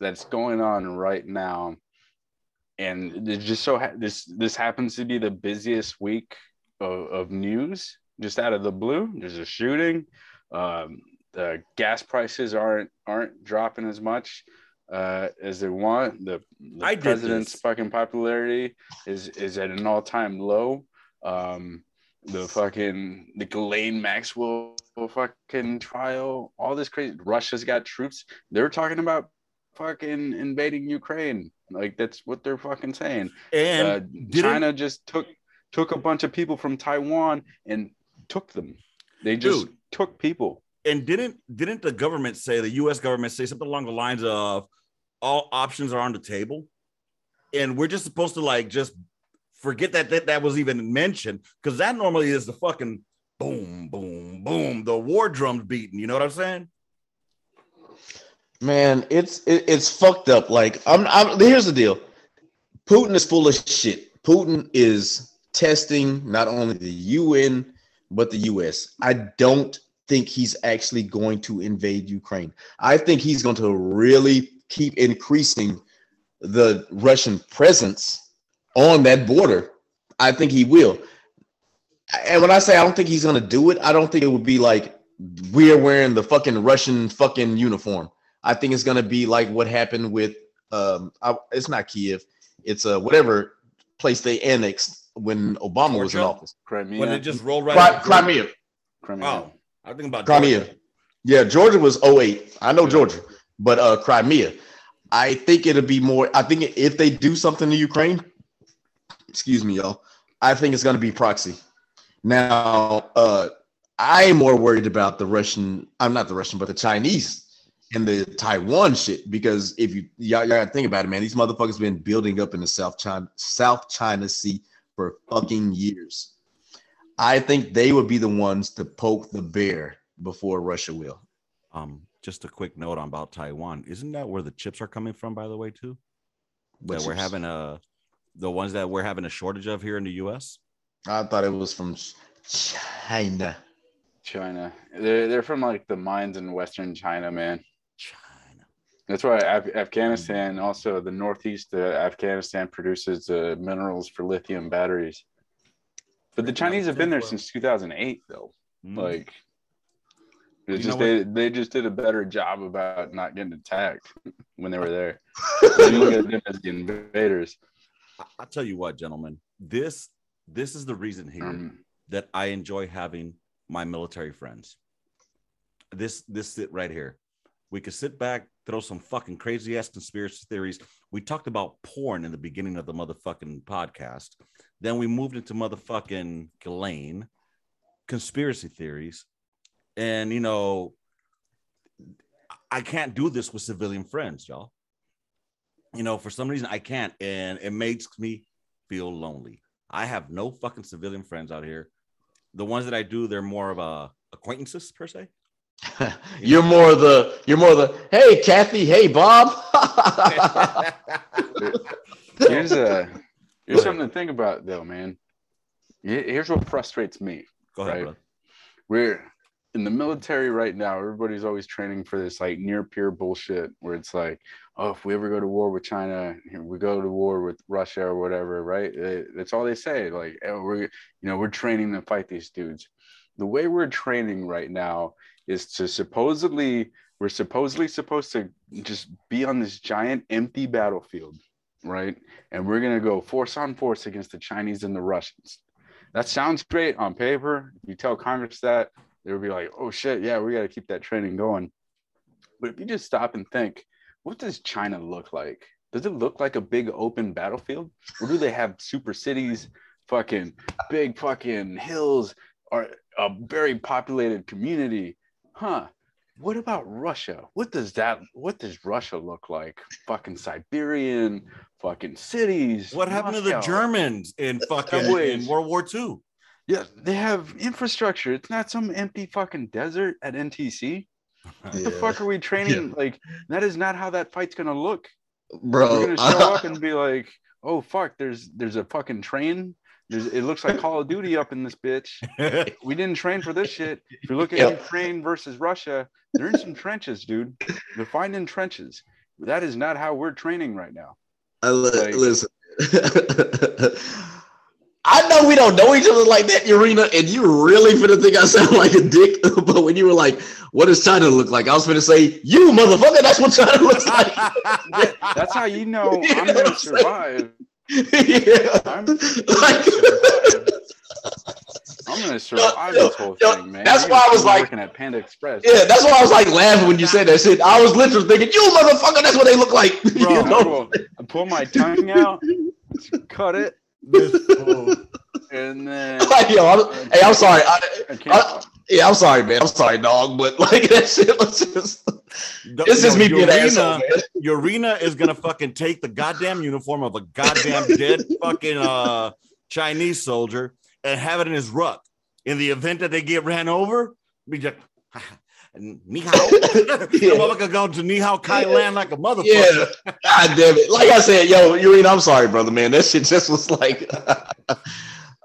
Speaker 2: that's going on right now, and it just so ha- this this happens to be the busiest week of, of news. Just out of the blue, there's a shooting. Um, the gas prices aren't aren't dropping as much uh, as they want. The, the president's
Speaker 1: this.
Speaker 2: fucking popularity is is at an all time low. Um, the fucking the Ghislaine Maxwell fucking trial, all this crazy. Russia's got troops. They're talking about fucking invading Ukraine. Like that's what they're fucking saying.
Speaker 1: And
Speaker 2: Uh, China just took took a bunch of people from Taiwan and took them. They just
Speaker 1: Dude.
Speaker 2: took people.
Speaker 1: and didn't didn't the government say the U.S. government say something along the lines of all options are on the table, and we're just supposed to like just forget that that, that was even mentioned because that normally is the fucking boom boom boom the war drums beating. You know what I'm saying?
Speaker 3: Man, it's it, it's fucked up. Like I'm, I'm. Here's the deal. Putin is full of shit. Putin is testing not only the UN but the US. I don't think he's actually going to invade Ukraine. I think he's going to really keep increasing the Russian presence on that border. I think he will. And when I say I don't think he's going to do it, I don't think it would be like we're wearing the fucking Russian fucking uniform. I think it's gonna be like what happened with um I, it's not Kiev, it's uh whatever place they annexed when Obama was in office.
Speaker 2: Crimea.
Speaker 1: When they just roll right.
Speaker 3: Cri-
Speaker 1: into-
Speaker 3: Crimea.
Speaker 2: Crimea.
Speaker 1: Oh, I think about
Speaker 3: Crimea.
Speaker 1: Georgia.
Speaker 3: Yeah, Georgia was 08. I know Georgia, but uh Crimea. I think it'll be more I think if they do something to Ukraine, excuse me, y'all, I think it's gonna be proxy. Now, uh I'm more worried about the Russian, I'm not the Russian, but the Chinese and the Taiwan shit because if you y'all, y'all gotta think about it, man, these motherfuckers been building up in the South China South China Sea for fucking years. I think they would be the ones to poke the bear before Russia will.
Speaker 1: Um, just a quick note on about Taiwan. Isn't that where the chips are coming from, by the way, too?
Speaker 3: What
Speaker 1: that we're having a the ones that we're having a shortage of here in the U.S.
Speaker 3: I thought it was from China.
Speaker 2: China. They're they're from like the mines in Western China, man.
Speaker 1: China.
Speaker 2: That's why Af- Afghanistan, also the northeast of Afghanistan, produces the minerals for lithium batteries. But the Chinese have been there since 2008, though.
Speaker 1: Mm.
Speaker 2: Like, it's just they, they just did a better job about not getting attacked. when they were there. you look at them as the invaders.
Speaker 1: I, I'll tell you what, gentlemen. This this is the reason here
Speaker 2: Um,
Speaker 1: that I enjoy having my military friends. This this sit right here. We could sit back, throw some fucking crazy ass conspiracy theories. We talked about porn in the beginning of the motherfucking podcast. Then we moved into motherfucking Ghislaine, conspiracy theories. And you know, I can't do this with civilian friends, y'all. You know, for some reason I can't, and it makes me feel lonely. I have no fucking civilian friends out here. The ones that I do, they're more of uh, acquaintances per se.
Speaker 3: you're more the you're more the hey Kathy, hey Bob.
Speaker 2: here's a here's something to think about though, man. Here's what frustrates me.
Speaker 1: Go ahead,
Speaker 2: Right.
Speaker 1: brother.
Speaker 2: we're in the military right now. Everybody's always training for this like near peer bullshit where it's like, oh, if we ever go to war with China, we go to war with Russia or whatever, right? That's all they say. Like, oh, we're, you know, we're training to fight these dudes. The way we're training right now is to supposedly, we're supposedly supposed to just be on this giant empty battlefield, right? And we're going to go force on force against the Chinese and the Russians. That sounds great on paper. You tell Congress that, they'll be like, oh shit, yeah, we got to keep that training going. But if you just stop and think, what does China look like? Does it look like a big open battlefield? Or do they have super cities, fucking big fucking hills, or a very populated community? Huh. What about Russia? What does that what does Russia look like? Fucking Siberian, fucking cities.
Speaker 1: What happened to the Germans in fucking in World War II?
Speaker 2: Yeah, they have infrastructure. It's not some empty fucking desert at NTC. What the fuck are we training? Like, that is not how that fight's gonna look.
Speaker 3: Bro,
Speaker 2: We're gonna show up and be like, oh fuck, there's there's a fucking train. There's, it looks like Call of Duty up in this bitch. We didn't train for this shit. If you look at
Speaker 3: Yep.
Speaker 2: Ukraine versus Russia, they're in some trenches, dude. They're finding trenches. That is not how we're training right now.
Speaker 3: I li-
Speaker 2: Like-
Speaker 3: listen. I know we don't know each other like that, Urena, and you really finna think I sound like a dick. but when you were like, "What does China look like?" I was finna say, "You motherfucker, that's what China looks like."
Speaker 2: That's how you know I'm gonna survive.
Speaker 3: yeah,
Speaker 2: I'm,
Speaker 3: like,
Speaker 2: I'm gonna survive
Speaker 3: yo,
Speaker 2: this whole
Speaker 3: yo,
Speaker 2: thing, man.
Speaker 3: that's
Speaker 2: You're
Speaker 3: why I was like-
Speaker 2: working at Panda Express.
Speaker 3: yeah, that's why I was like laughing when you said that shit. I was literally thinking, "You motherfucker, that's what they look like." You
Speaker 1: Bro,
Speaker 2: I
Speaker 3: know?
Speaker 2: will I pull my tongue out, cut it,
Speaker 1: This fool.
Speaker 2: and then
Speaker 3: Like, yo, I'm, hey, I'm sorry. I,
Speaker 2: I can't.
Speaker 3: I, yeah, I'm sorry, man. I'm sorry, dog. But like that shit was just.
Speaker 1: The-
Speaker 3: just
Speaker 1: yo,
Speaker 3: me being an
Speaker 1: Urena-
Speaker 3: asshole, man.
Speaker 1: Urena is gonna fucking take the goddamn uniform of a goddamn dead fucking uh Chinese soldier and have it in his ruck. In the event that they get ran over, be just Ni hao. The motherfucker go to Ni Hao Kai-Lan like a motherfucker.
Speaker 3: Yeah. God damn it. Like I said, yo, Urine, I'm sorry, brother, man. That shit just was like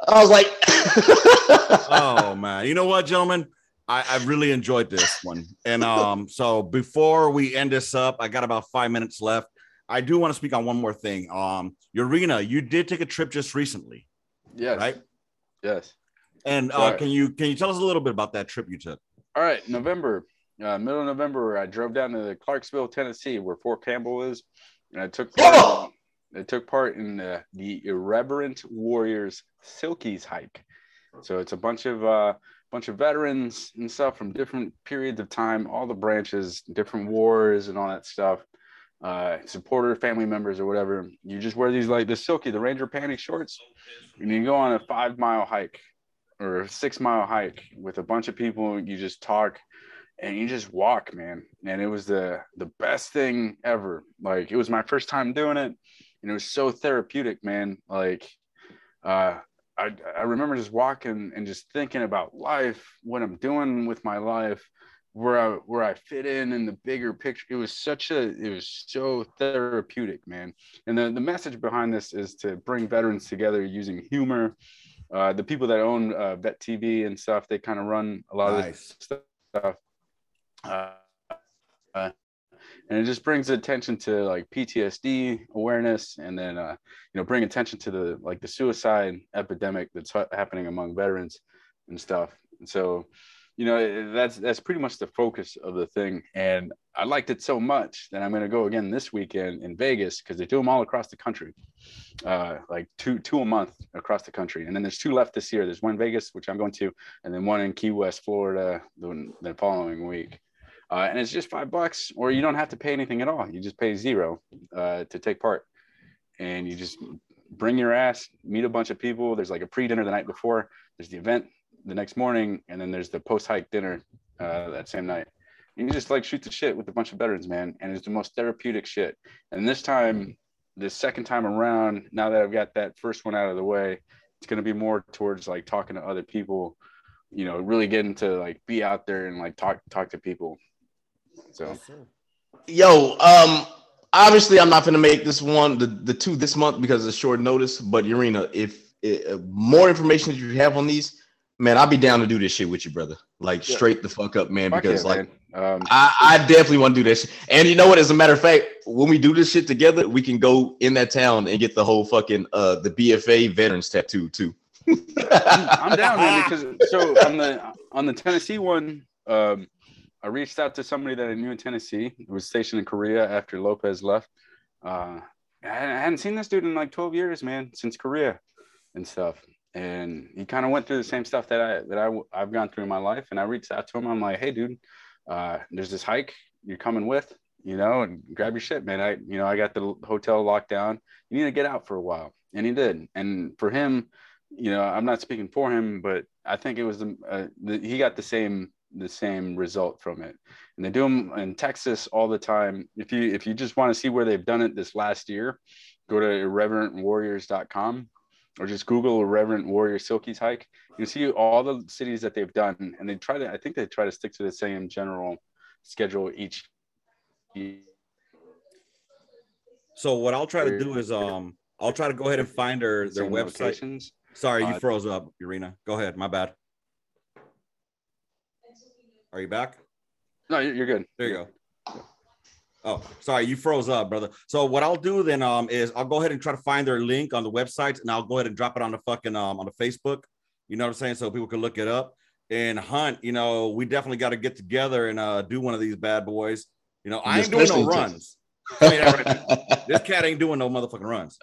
Speaker 3: I was like
Speaker 1: oh man you know what gentlemen I, I really enjoyed this one and um so before we end this up i got about five minutes left i do want to speak on one more thing um Urena, you did take a trip just recently
Speaker 2: yes.
Speaker 1: right
Speaker 2: Yes.
Speaker 1: and uh, can you can you tell us a little bit about that trip you took
Speaker 2: All right. November, uh, middle of November, I drove down to Clarksville, Tennessee, where Fort Campbell is, and I took part. I took part in the, the Irreverent Warriors Silkies hike. So it's a bunch of uh, bunch of veterans and stuff from different periods of time, all the branches, different wars, and all that stuff. Uh, supporter, family members, or whatever. You just wear these like the Silky, the Ranger panty shorts, and you go on a five mile hike or a six mile hike with a bunch of people. You just talk and you just walk, man. And it was the the best thing ever. Like it was my first time doing it, and it was so therapeutic, man. Like uh I, I remember just walking and just thinking about life, what I'm doing with my life, where I where I fit in in the bigger picture. It was such a it was so therapeutic, man. And the, the message behind this is to bring veterans together using humor. Uh, the people that own uh, Vet TV and stuff, they kind of run a lot of this stuff. Uh, uh, and it just brings attention to like PTSD awareness, and then uh, you know bring attention to the like the suicide epidemic that's ha- happening among veterans and stuff. And so you know that's that's pretty much the focus of the thing. And i liked it so much that i'm going to go again this weekend in vegas because they do them all across the country. Uh, like two two a month across the country. And then there's two left this year. There's one in vegas which i'm going to and then one in key west florida the, the following week. Uh, and it's just five bucks or you don't have to pay anything at all. You just pay zero uh, to take part. And you just bring your ass meet a bunch of people. There's like a pre-dinner the night before. There's the event the next morning, and then there's the post hike dinner uh, that same night. You just like shoot the shit with a bunch of veterans, man, and it's the most therapeutic shit. And this time, the second time around, now that I've got that first one out of the way, it's gonna be more towards like talking to other people, you know, really getting to like be out there and like talk talk to people. So,
Speaker 3: yo, um, obviously I'm not gonna make this one the, the two this month because it's short notice. But Urena, if, if more information that you have on these, man, I'll be down to do this shit with you, brother. Like yeah. straight the fuck up, man. because yeah, like man. Um, I, I definitely want to do this. And you know what? As a matter of fact, when we do this shit together, we can go in that town and get the whole fucking uh the BFA veterans tattoo too.
Speaker 2: I'm, I'm down, man, because so on the on the Tennessee one, um, I reached out to somebody that I knew in Tennessee. It was stationed in Korea after Lopez left. Uh, I hadn't seen this dude in like 12 years, man, since Korea and stuff and he kind of went through the same stuff that I that I I've gone through in my life. And I reached out to him. I'm like, hey, dude, uh, there's this hike you're coming with, you know, and grab your shit, man. I you know I got the hotel locked down. You need to get out for a while, and he did. And for him, you know, I'm not speaking for him, but I think it was the, uh, the he got the same the same result from it. And they do them in Texas all the time. If you if you just want to see where they've done it this last year, go to irreverentwarriors.com or just Google Irreverent Warrior Silky's hike. You see all the cities that they've done, and they try to. I think they try to stick to the same general schedule each.
Speaker 1: So what I'll try to do is um I'll try to go ahead and find their their website. Locations. Sorry, you uh, froze up, Urena. Go ahead. My bad. Are you back?
Speaker 2: No, you're good.
Speaker 1: There you go. Oh, sorry, you froze up, brother. So what I'll do then um is I'll go ahead and try to find their link on the website and I'll go ahead and drop it on the fucking um on the Facebook. You know what I'm saying? So people can look it up. And Hunt, you know, we definitely got to get together and uh do one of these bad boys. You know, I ain't doing no runs. this cat ain't doing no motherfucking runs.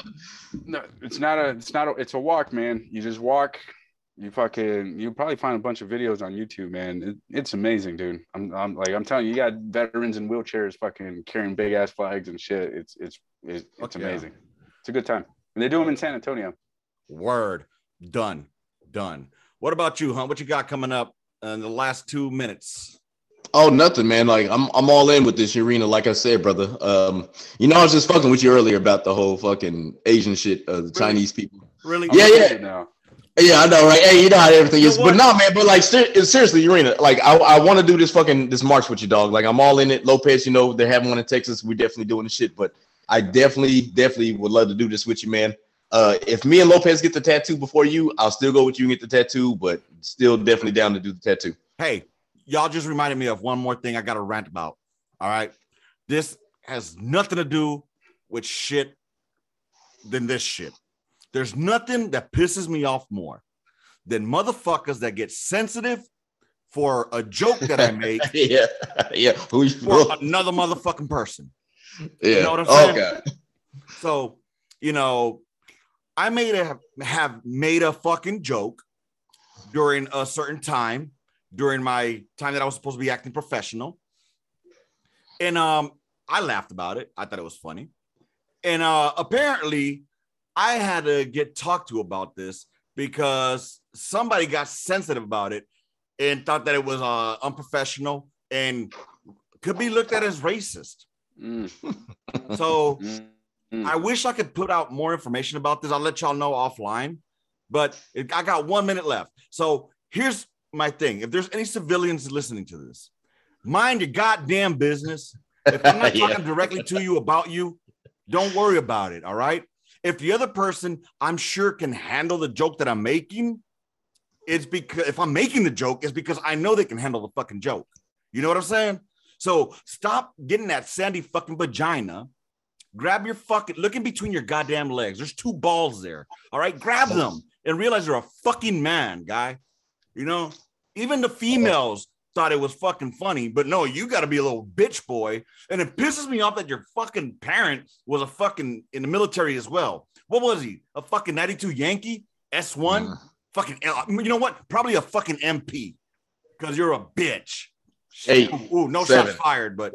Speaker 2: No, it's not a it's not a it's a walk, man. You just walk you fucking you probably find a bunch of videos on YouTube, man. It, it's amazing, dude. I'm, I'm like I'm telling you, you got veterans in wheelchairs fucking carrying big ass flags and shit. It's it's it's, it's amazing. Yeah. It's a good time, and they do them in San Antonio.
Speaker 1: Word done, done. What about you, Hunt? What you got coming up in the last two minutes?
Speaker 3: Oh, nothing, man. Like I'm, I'm all in with this Urena. Like I said, brother. Um, you know, I was just fucking with you earlier about the whole fucking Asian shit, uh, the really? Chinese people.
Speaker 1: Really?
Speaker 3: Yeah, yeah. Now. Yeah, I know, right? Hey, you know how everything you is, but no, man. But like, ser- seriously, Urena, like, I, I want to do this fucking this march with you, dog. Like, I'm all in it. Lopez, you know, they're having one in Texas. We're definitely doing the shit, but I definitely, definitely would love to do this with you, man. Uh, if me and Lopez get the tattoo before you, I'll still go with you and get the tattoo, but still definitely down to do the tattoo.
Speaker 1: Hey, y'all just reminded me of one more thing I got to rant about. All right, this has nothing to do with shit than this shit. There's nothing that pisses me off more than motherfuckers that get sensitive for a joke that I make.
Speaker 3: yeah, yeah.
Speaker 1: for another motherfucking person.
Speaker 3: Yeah. You know what I'm saying? Okay.
Speaker 1: So, you know, I made a have made a fucking joke during a certain time during my time that I was supposed to be acting professional. And um I laughed about it. I thought it was funny. And uh apparently I had to get talked to about this because somebody got sensitive about it and thought that it was uh, unprofessional and could be looked at as racist. Mm. so mm. I wish I could put out more information about this. I'll let y'all know offline, but it, I got one minute left. So here's my thing: if there's any civilians listening to this, mind your goddamn business. If I'm not yeah. talking directly to you about you, don't worry about it. All right. If the other person, I'm sure, can handle the joke that I'm making, it's because if I'm making the joke, it's because I know they can handle the fucking joke. You know what I'm saying? So stop getting that sandy fucking vagina. Grab your fucking look in between your goddamn legs. There's two balls there. All right, grab them and realize you're a fucking man, guy. You know, Even the females thought it was fucking funny, but no, you got to be a little bitch boy. And it pisses me off that your fucking parent was a fucking in the military as well. What was he? A fucking 92 Yankee? S1?
Speaker 3: Mm.
Speaker 1: Fucking, you know what? Probably a fucking MP because you're a bitch.
Speaker 3: Eight,
Speaker 1: Ooh, ooh, no
Speaker 3: seven,
Speaker 1: shots fired, but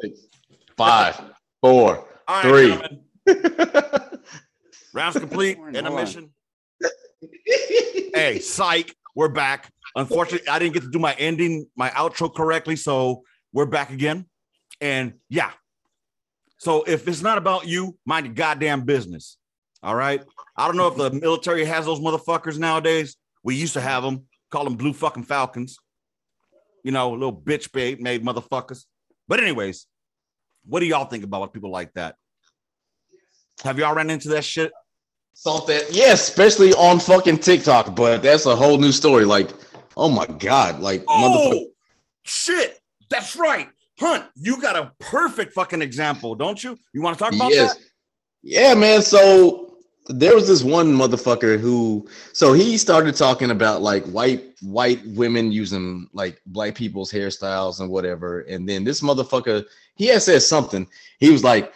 Speaker 3: Five, four.
Speaker 1: all right,
Speaker 3: three.
Speaker 1: rounds complete.
Speaker 2: Hold on.
Speaker 1: Intermission. hey, psych, we're back. Unfortunately, I didn't get to do my ending, my outro correctly, so we're back again. And yeah, so if it's not about you, mind your goddamn business. All right. I don't know if the military has those motherfuckers nowadays. We used to have them, call them blue fucking falcons. You know, little bitch bait made motherfuckers. But anyways, what do y'all think about people like that? Have y'all ran into that shit?
Speaker 3: That, yeah, especially on fucking TikTok, but that's a whole new story. Like, oh my god, like oh, motherfucker.
Speaker 1: Oh shit, that's right. Hunt, you got a perfect fucking example, don't you? You want to talk about
Speaker 3: Yes.
Speaker 1: that?
Speaker 3: Yeah, man. So there was this one motherfucker who so he started talking about like white white women using like black people's hairstyles and whatever. And then this motherfucker, he had said something. He was like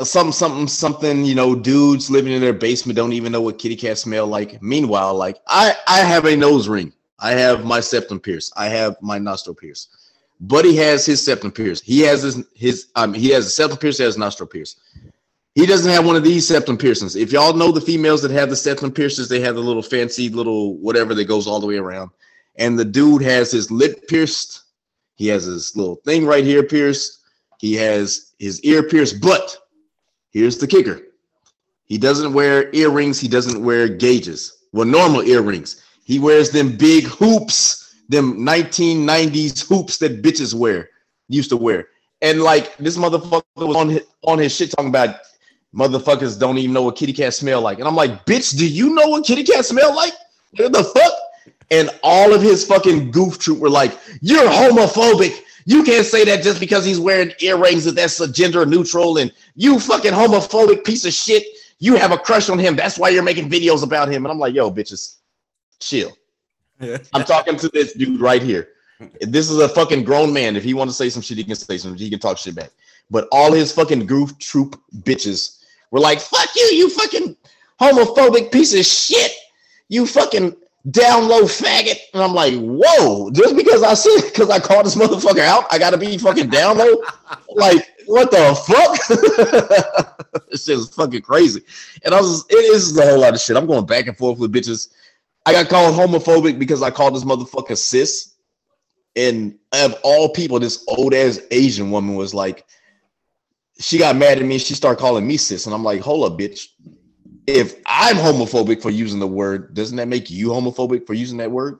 Speaker 3: uh, something, something, something, you know, dudes living in their basement don't even know what kitty cats smell like. Meanwhile, like I I have a nose ring. I have my septum pierced. I have my nostril pierced. Buddy has his septum pierced. He has his his um he has a septum pierced, he has nostril pierced. He doesn't have one of these septum piercings. If y'all know the females that have the septum piercings, they have the little fancy little whatever that goes all the way around. And the dude has his lip pierced. He has his little thing right here pierced. He has his ear pierced. But here's the kicker he doesn't wear earrings. He doesn't wear gauges. Well, normal earrings. He wears them big hoops, them 1990s hoops that bitches wear, used to wear. And like this motherfucker was on his, on his shit talking about motherfuckers don't even know what kitty cat smell like. And I'm like, bitch, do you know what kitty cat smell like? What the fuck? And all of his fucking goof troop were like, you're homophobic. You can't say that just because he's wearing earrings that that's a gender neutral. And you fucking homophobic piece of shit. You have a crush on him. That's why you're making videos about him. And I'm like, yo, bitches, chill. I'm talking to this dude right here. This is a fucking grown man. If he wants to say some shit, he can say some. He can talk shit back. But all his fucking goof troop bitches were like, "Fuck you, you fucking homophobic piece of shit, you fucking down low faggot." And I'm like, "Whoa!" Just because I said because I called this motherfucker out, I gotta be fucking down low. like, what the fuck? this shit is fucking crazy. And I was, it is a whole lot of shit. I'm going back and forth with bitches. I got called homophobic because I called this motherfucker cis. And of all people, this old ass Asian woman was like, she got mad at me. She started calling me cis. And I'm like, hold up, bitch. If I'm homophobic for using the word, doesn't that make you homophobic for using that word?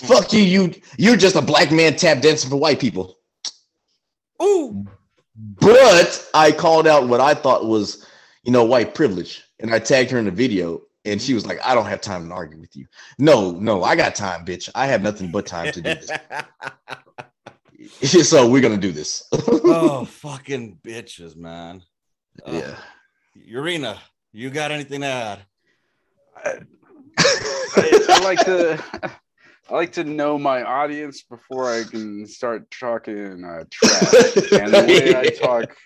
Speaker 3: Fuck you, you you're just a black man tap dancing for white people.
Speaker 1: Ooh,
Speaker 3: But I called out what I thought was, you know, white privilege. And I tagged her in the video. And she was like, I don't have time to argue with you. No, no, I got time, bitch. I have nothing but time to do this. so we're gonna do this.
Speaker 1: oh, fucking bitches, man. Uh,
Speaker 3: yeah.
Speaker 1: Urena, you got anything to add?
Speaker 2: I, I like to I like to know my audience before I can start talking uh, trash. And the way I talk,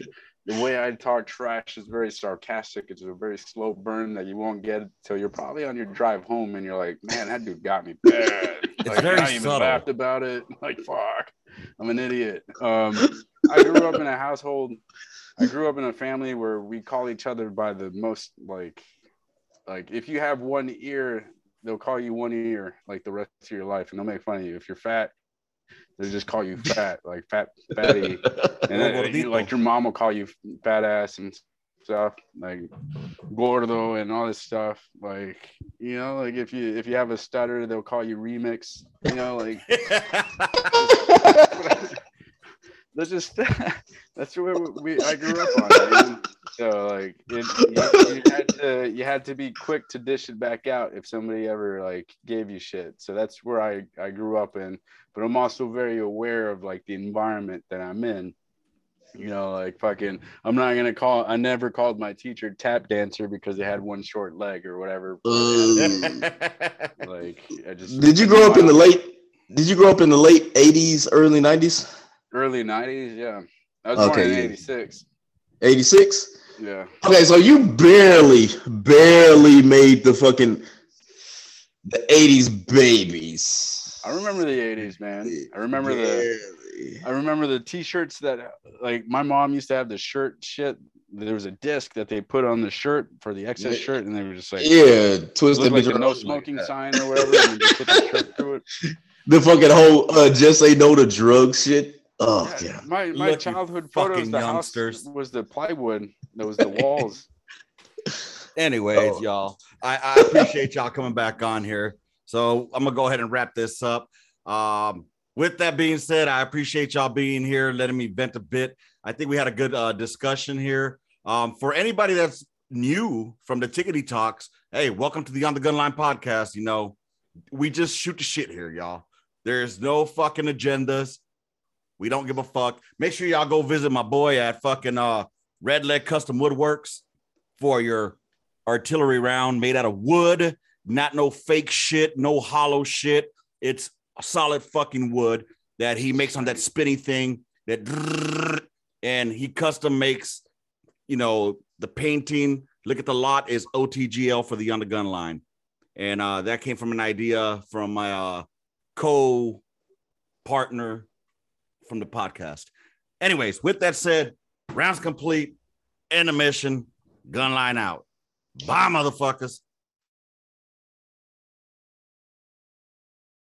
Speaker 2: the way I talk trash is very sarcastic. It's a very slow burn that you won't get till you're probably on your drive home, and you're like, "Man, that dude got me bad."
Speaker 1: It's
Speaker 2: like,
Speaker 1: very
Speaker 2: I even
Speaker 1: subtle.
Speaker 2: laughed about it. Like, fuck, I'm an idiot. Um, I grew up in a household. I grew up in a family where we call each other by the most like, like if you have one ear, they'll call you one ear like the rest of your life, and they'll make fun of you. If you're fat, they just call you fat, like fat, fatty, and then you, like your mom will call you fat ass and stuff, like gordo and all this stuff. Like you know, like if you if you have a stutter, they'll call you remix. You know, like that's just that's where we I grew up on. man. So like it, you, you had to you had to be quick to dish it back out if somebody ever like gave you shit. So that's where I I grew up in. But I'm also very aware of like the environment that I'm in. You know, like fucking, I'm not gonna call. I never called my teacher tap dancer because they had one short leg or whatever.
Speaker 3: Ooh.
Speaker 2: like, I just
Speaker 3: Did you grow up in the late Did you grow up in the late '80s, early '90s?
Speaker 2: Early '90s, yeah. I was born
Speaker 3: Okay,
Speaker 2: in
Speaker 3: yeah.
Speaker 2: '86.
Speaker 3: '86.
Speaker 2: Yeah.
Speaker 3: Okay, so you barely, barely made the fucking the '80s babies.
Speaker 2: I remember the '80s, man. I remember the I remember the t-shirts that like my mom used to have the shirt shit. There was a disc that they put on the shirt for the excess
Speaker 3: Yeah.
Speaker 2: shirt, and they were just like
Speaker 3: Yeah, twisted
Speaker 2: like the no smoking
Speaker 3: like
Speaker 2: sign or whatever, and just put the shirt through it.
Speaker 3: The fucking whole uh, just say no to drugs shit. Oh
Speaker 2: Yeah,
Speaker 3: yeah.
Speaker 2: my my
Speaker 1: you
Speaker 2: childhood photos, the
Speaker 1: youngsters.
Speaker 2: house was the plywood. That was the walls.
Speaker 1: Anyways,
Speaker 3: Oh.
Speaker 1: y'all, I, I appreciate y'all coming back on here. So I'm gonna go ahead and wrap this up. Um, with that being said, I appreciate y'all being here, letting me vent a bit. I think we had a good uh, discussion here. Um, for anybody that's new from the Tickety Talks, hey, welcome to the On the Gun Line podcast. You know, we just shoot the shit here, y'all. There's no fucking agendas. We don't give a fuck. Make sure y'all go visit my boy at fucking uh Red Leg Custom Woodworks for your artillery round made out of wood, not no fake shit, no hollow shit. It's solid fucking wood that he makes on that spinny thing that and he custom makes, you know, the painting. Look at the lot is OTGL for the on the gun line. And uh, that came from an idea from my uh, co partner from the podcast. Anyways, with that said, rounds complete, intermission, gun line out. Bye, motherfuckers.